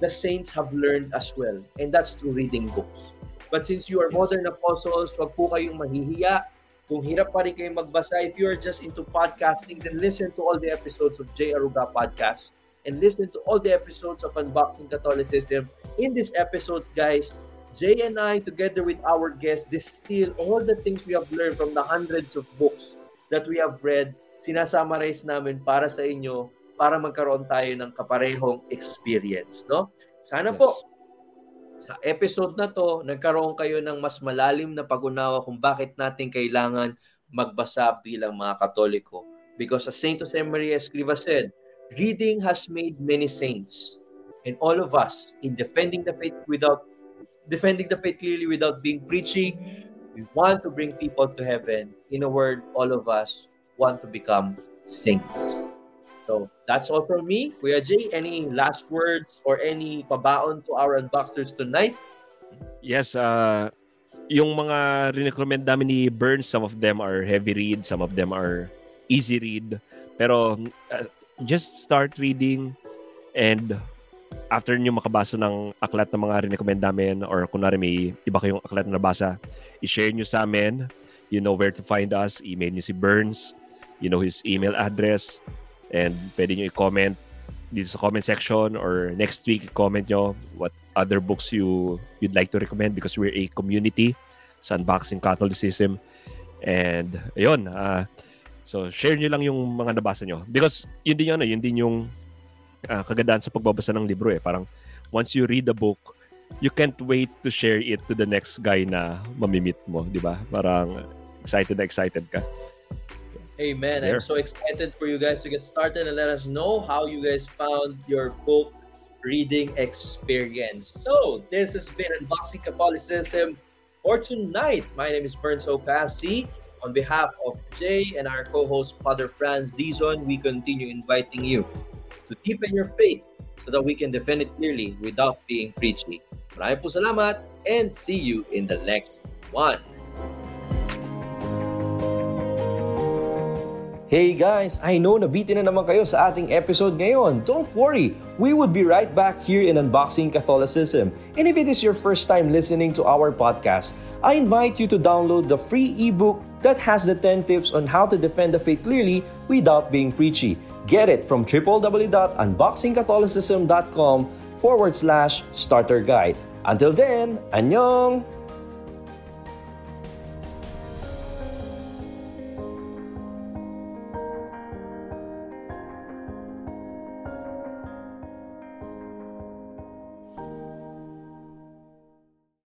[SPEAKER 1] the saints have learned as well. And that's through reading books. But since you are modern apostles, wag po kayong mahihiya. Kung hirap pa rin kayo magbasa, if you are just into podcasting, then listen to all the episodes of J. Aruga Podcast and listen to all the episodes of Unboxing Catholicism. In these episodes, guys, Jay and I, together with our guests, distill all the things we have learned from the hundreds of books that we have read. Sinasummarize namin para sa inyo para magkaroon tayo ng kaparehong experience. No? Sana
[SPEAKER 2] Yes.
[SPEAKER 1] po, sa episode na to, nagkaroon kayo ng mas malalim na pag-unawa kung bakit natin kailangan magbasa bilang mga Katoliko. Because as Saint Jose Maria Escriva said, reading has made many saints. And all of us, in defending the faith without defending the faith clearly without being preachy, we want to bring people to heaven. In a word, all of us want to become saints. So that's all from me. Kuya Jay, any last words or any pabaon to our unboxers tonight?
[SPEAKER 2] Yes, uh, yung mga recommend namin ni Burns, some of them are heavy read, some of them are easy read. Pero uh, just start reading and after nyo makabasa ng aklat na mga recommend namin or kunwari may iba kayong aklat na nabasa, i-share nyo sa amin. You know where to find us. Email nyo si Burns. You know his email address. And pwede nyo i-comment dito sa comment section or next week comment nyo what other books you you'd like to recommend because we're a community sa Unboxing Catholicism. And ayun, ah, so share nyo lang yung mga nabasa nyo. Because yun din yung, ano, yun din yung ah, kagandahan sa pagbabasa ng libro eh. Parang once you read the book, you can't wait to share it to the next guy na mamimit mo, di ba? Parang excited na excited ka.
[SPEAKER 1] Amen.
[SPEAKER 2] There.
[SPEAKER 1] I'm so excited for you guys to get started and let us know how you guys found your book reading experience. So, this has been Unboxing Catholicism for tonight. My name is Burns Ocasi. On behalf of Jay and our co-host Father Franz Dizon, we continue inviting you to deepen your faith so that we can defend it clearly without being preachy. Maraming po salamat and see you in the next one.
[SPEAKER 3] Hey guys, I know nabitin na naman kayo sa ating episode ngayon. Don't worry, we would be right back here in Unboxing Catholicism. And if it is your first time listening to our podcast, I invite you to download the free ebook that has the 10 tips on how to defend the faith clearly without being preachy. Get it from www.unboxingcatholicism.com forward slash starter guide. Until then, annyeong!